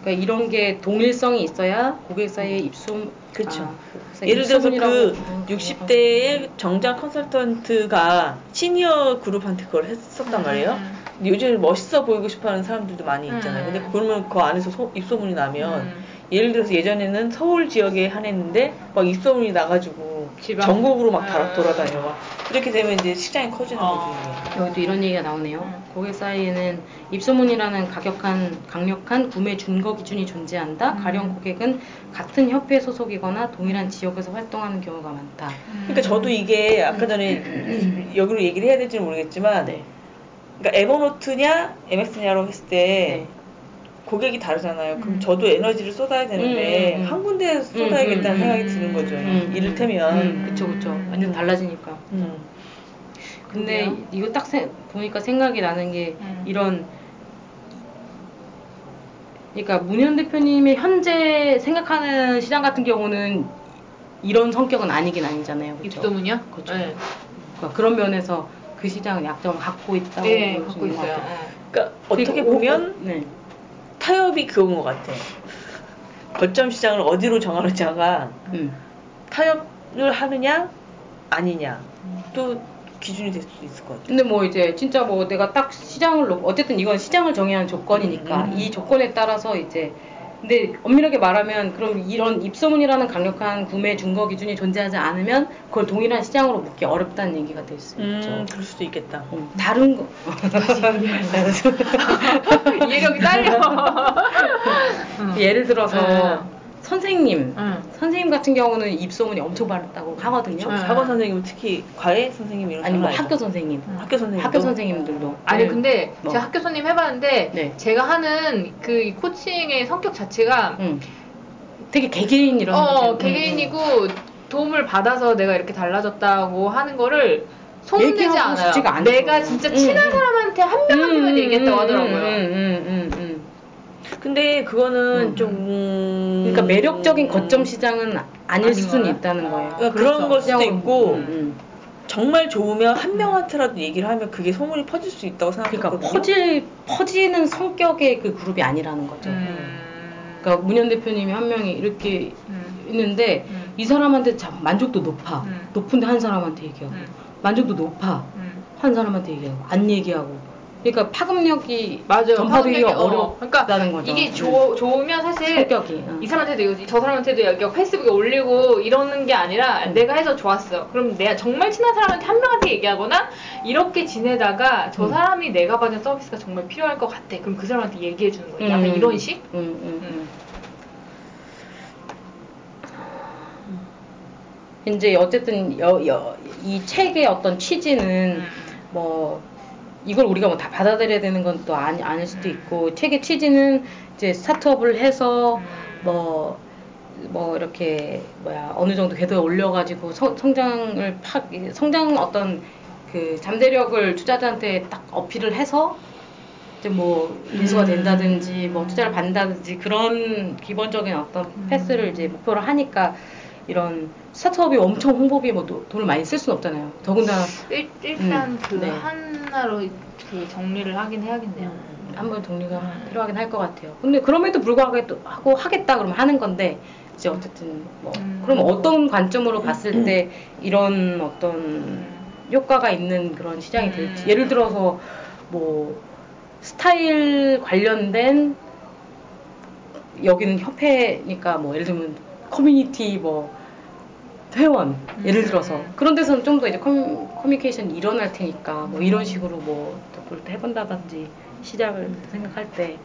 그러니까 이런 게 동일성이 있어야 고객 사이에 입소문 그쵸. 아, 예를 들어서 그 입소문이라고 60대의 정장 컨설턴트가 시니어 그룹한테 그걸 했었단 말이에요. 음. 근데 요즘 멋있어 보이고 싶어하는 사람들도 많이 있잖아요. 음. 근데 그러면 그 안에서 소- 입소문이 나면 음. 예를 들어서 예전에는 서울 지역에 한했는데 막 입소문이 나가지고 지방. 전국으로 막 음. 다 돌아다녀 막 이렇게 되면 이제 시장이 커지는 어. 거지. 여기도 이런 얘기가 나오네요. 음. 고객 사이에는 입소문이라는 가격한, 강력한 구매 준거 기준이 존재한다. 음. 가령 고객은 같은 협회 소속이거나 동일한 지역에서 활동하는 경우가 많다. 그러니까 저도 이게 아까 전에 여기로 얘기를 해야 될지는 모르겠지만 네. 그러니까 에버노트냐 MX냐로 했을 때 네. 고객이 다르잖아요. 그럼 음. 저도 에너지를 쏟아야 되는데 음, 음, 음. 한 군데에 쏟아야겠다는 생각이 음, 드는 거죠. 음, 이를테면 음, 그쵸, 그쵸. 완전 달라지니까. 음. 근데 그러게요. 이거 딱 세- 보니까 생각이 나는 게 음. 이런 그러니까 문현 대표님의 현재 생각하는 시장 같은 경우는 이런 성격은 아니긴 아니잖아요. 그쵸? 입소문이요? 그쵸. 네. 그러니까 그런 면에서 그 시장은 약점을 갖고 있다고 네, 갖고 있어요. 어. 그러니까 어떻게 보면 오- 네. 타협이 그건 것 같아. 거점 시장을 어디로 정하느냐가 음. 타협을 하느냐 아니냐 또 기준이 될 수도 있을 것 같아. 근데 뭐 이제 진짜 뭐 내가 딱 시장을 놓- 어쨌든 이건 시장을 정의하는 조건이니까 음, 음. 이 조건에 따라서 이제 근데 엄밀하게 말하면 그럼 이런 입소문이라는 강력한 구매 준거 기준이 존재하지 않으면 그걸 동일한 시장으로 묻기 어렵다는 얘기가 될 수 있죠. 음, 그럴 수도 있겠다. 음, 다른 거 이해력이 딸려. 음. 예를 들어서 네. 선생님 응. 선생님 같은 경우는 입소문이 엄청 많다고 하거든요. 네. 학원 선생님은 특히 과외 선생님 이런 아니 뭐 학교 선생님, 알죠? 학교 선생님 학교 선생님들도 아니 네. 근데 뭐. 제가 학교 선생님 해봤는데 네. 제가 하는 그이 코칭의 성격 자체가 음. 되게 개개인 이런 어 거지. 음, 개개인이고 도움을 받아서 내가 이렇게 달라졌다고 하는 거를 소문내지 않아요. 내가 진짜 음, 친한 음. 사람한테 한 음, 명한테만 얘기했다고 음, 하더라고요. 음, 음, 음, 음. 근데 그거는 음. 좀 음, 그러니까 매력적인 거점 시장은 아닐 수는? 있다는 거예요. 그러니까 그렇죠. 그런 걸 수도. 있고 음, 음. 정말 좋으면 한 명한테라도 얘기를 하면 그게 소문이 퍼질 수 있다고 그러니까 생각하거든요. 퍼질 퍼지는 성격의 그 그룹이 아니라는 거죠. 음. 그러니까 문현 대표님이 한 명이 이렇게 음. 있는데 음. 이 사람한테 참 만족도 높아. 음. 높은데 한 사람한테 얘기하고 음. 만족도 높아. 음. 한 사람한테 얘기하고 안 얘기하고. 그러니까 파급력이 맞아요. 파급력이, 어. 어렵다는 그러니까 거죠. 이게 음. 좋 좋으면 사실 성격이. 응. 이 사람한테도 얘기하지, 저 사람한테도 얘기하고 페이스북에 올리고 이러는 게 아니라 음. 내가 해서 좋았어. 그럼 내가 정말 친한 사람한테 한 명한테 얘기하거나 이렇게 지내다가 저 음. 사람이 내가 받은 서비스가 정말 필요할 것 같아. 그럼 그 사람한테 얘기해 주는 거예요. 약간 음. 이런 식? 음, 음, 음. 이제 어쨌든 여, 여, 이 책의 어떤 취지는 음. 뭐 이걸 우리가 뭐 다 받아들여야 되는 건 또 아니 아닐 수도 있고 책의 취지는 이제 스타트업을 해서 음. 뭐뭐 이렇게 뭐야 어느 정도 궤도에 올려가지고 성, 성장을 팍 성장 어떤 그 잠재력을 투자자한테 딱 어필을 해서 이제 뭐 인수가 된다든지 뭐 투자를 받는다든지 그런 기본적인 어떤 패스를 이제 목표로 하니까 이런 스타트업이 엄청 홍보비에 뭐 도- 돈을 많이 쓸 수는 없잖아요. 더군다나 일, 일단 음. 그 네. 하나로 그 정리를 하긴 해야겠네요. 음. 한번 정리가 음. 필요하긴 할 것 같아요. 근데 그럼에도 불구하고 또 하고 하겠다 그러면 하는 건데 이제 어쨌든 뭐 음. 그럼 어떤 관점으로 봤을 때 이런 어떤 음. 효과가 있는 그런 시장이 될지 음. 예를 들어서 뭐 스타일 관련된 여기는 협회니까 뭐 예를 들면 커뮤니티 뭐 회원 예를 음. 들어서 그런 데서는 좀 더 이제 커뮤, 커뮤니케이션이 일어날 테니까 뭐 이런 식으로 뭐또 해본다든지 시작을 생각할 때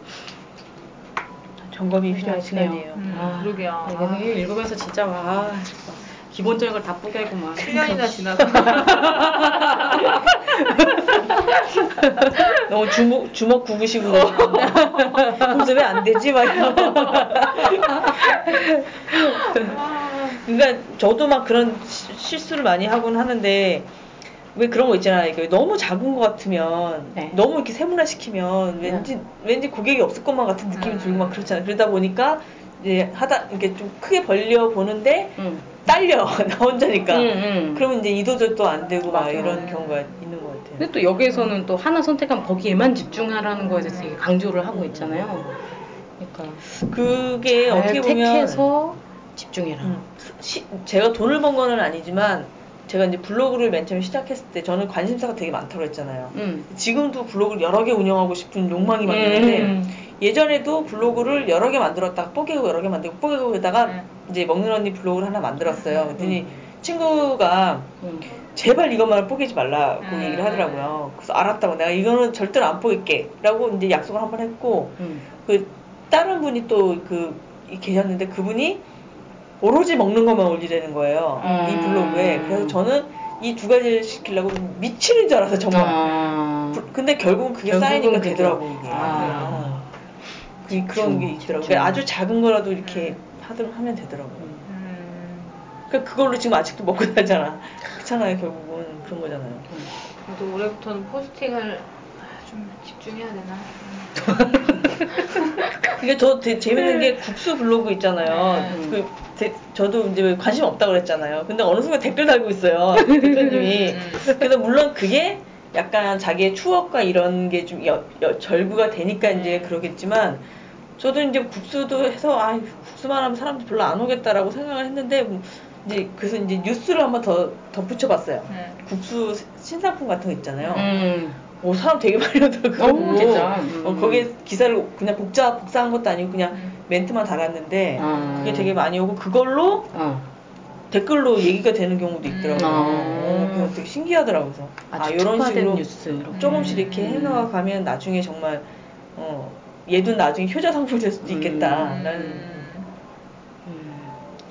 점검이 필요한 그래요. 시간이에요. 음, 아, 그러게요. 이거 아. 읽으면서 진짜 와 기본적인 걸 다 포기하고 막 7년이나 지나서. 너무 주먹 주먹 그래서 왜안 되지 막 이런. 그러니까 저도 막 그런 시- 실수를 많이 하곤 하는데 왜 그런 거 있잖아요. 이게 너무 작은 것 같으면 네. 너무 이렇게 세분화 시키면 왠지 왠지 고객이 없을 것만 같은 느낌이 음. 들고 막 그렇잖아요. 그러다 보니까 이제 하다 이렇게 좀 크게 벌려 보는데 응. 딸려 나 혼자니까. 응, 응. 그러면 이제 이도저도 안 되고 막 맞아. 이런 경우가 있는 것 같아요. 근데 또 여기에서는 또 하나 선택하면 거기에만 집중하라는 거에 대해서 되게 강조를 하고 있잖아요. 그러니까 그게 잘 어떻게 보면 택해서 집중해라. 음, 시- 제가 돈을 번 거는 아니지만 제가 이제 블로그를 맨 처음 시작했을 때 저는 관심사가 되게 많다고 했잖아요. 응. 지금도 블로그를 여러 개 운영하고 싶은 욕망이 막 있는데 음. 예전에도 블로그를 여러 개 만들었다가 뽀개고 여러 개 만들고 뽀개고 그러다가 네. 이제 먹는 언니 블로그를 하나 만들었어요. 그랬더니 친구가 음. 제발 이것만을 포기하지 말라고 음. 얘기를 하더라고요. 그래서 알았다고 내가 이거는 절대로 안 포기할게라고 이제 약속을 한번 했고 음. 그 다른 분이 또 그 계셨는데 그분이 오로지 먹는 것만 올리라는 거예요. 음. 이 블로그에. 그래서 저는 이 두 가지를 시키려고 미치는 줄 알아서 정말. 아. 부- 근데 결국은 그게 결국은 쌓이니까 그게- 되더라고 이게. 아. 어. 그, 그런 게 있더라고. 집중. 그러니까 아주 작은 거라도 이렇게 하든 하면 되더라고요. 음. 그러니까 그걸로 지금 아직도 먹고 살잖아. 그렇잖아요, 결국은 그런 거잖아요. 저도 올해부터는 포스팅을 아, 좀 집중해야 되나? 이게 저 되게 재밌는 게 국수 블로그 있잖아요. 음. 그 제- 저도 이제 관심 없다고 그랬잖아요. 근데 어느 순간 댓글 달고 있어요. 대표님이. 음. 그래서 물론 그게 약간 자기의 추억과 이런 게 좀 절구가 되니까 이제 그러겠지만 저도 이제 국수도 해서 아 국수만 하면 사람들 별로 안 오겠다라고 생각을 했는데 뭐 이제 그래서 이제 뉴스를 한번 더 덧붙여봤어요. 네. 국수 신상품 같은 거 있잖아요. 음. 오 사람 되게 많이 오더라고요. 오, 진짜? 음. 어, 거기에 기사를 그냥 복사 복사한 것도 아니고 그냥 음. 멘트만 달았는데 아. 그게 되게 많이 오고 그걸로 어. 댓글로 얘기가 되는 경우도 있더라고요. 음. 어, 그래서 되게 신기하더라고요. 그래서 아주 이런 식으로 뉴스. 조금씩 이렇게 음. 해나가면 나중에 정말 어, 얘도 나중에 효자 상품 될 수도 있겠다라는. 음. 음.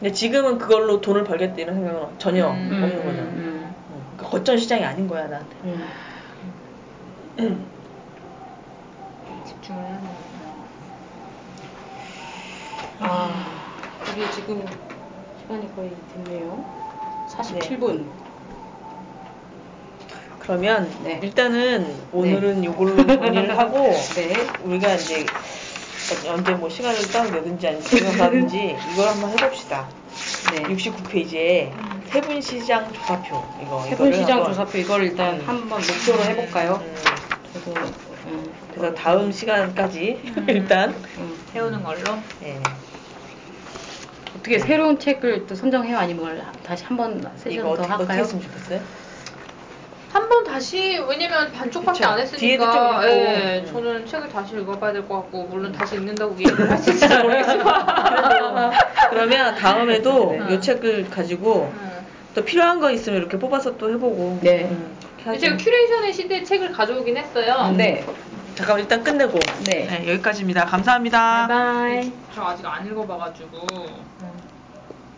근데 지금은 그걸로 돈을 벌겠다 이런 생각은 전혀 음. 없는 거죠. 음. 어, 그러니까 거점 시장이 아닌 거야 나한테. 음. 집중을 해야 되나? 아, 우리 지금 시간이 거의 됐네요. 47분. 그러면 네. 일단은 오늘은 요걸로 정리를 하고 네. 우리가 이제 언제 뭐 시간을 딱 내든지 아니면 지금 가든지 이걸 한번 해봅시다. 네. 69페이지에 세분시장 조사표 이거 세분시장 한번, 조사표 이걸 일단 음. 한번 목표로 해볼까요? 음, 저도 음, 그래서 다음 시간까지 일단 음. 해오는 걸로. 예, 어떻게 새로운 책을 또 선정해요? 아니면 다시 한번 이거 세션 더 어떻게, 어떻게 할까요? 했으면 좋겠어요? 한 번 다시 왜냐면 반쪽밖에 그쵸. 안 뒤에도 좀 했으니까 있고. 예, 음. 저는 책을 다시 읽어봐야 될 것 같고 물론 다시 읽는다고 얘기를 할 수 있을지 모르겠지만 그러면 다음에도 네. 이 책을 가지고 음. 또 필요한 거 있으면 이렇게 뽑아서 또 해보고 네. 음, 하죠. 제가 큐레이션의 시대 책을 가져오긴 했어요. 네. 잠깐만 일단 끝내고 네. 네, 여기까지입니다. 감사합니다. 바이바이. 저 아직 안 읽어봐가지고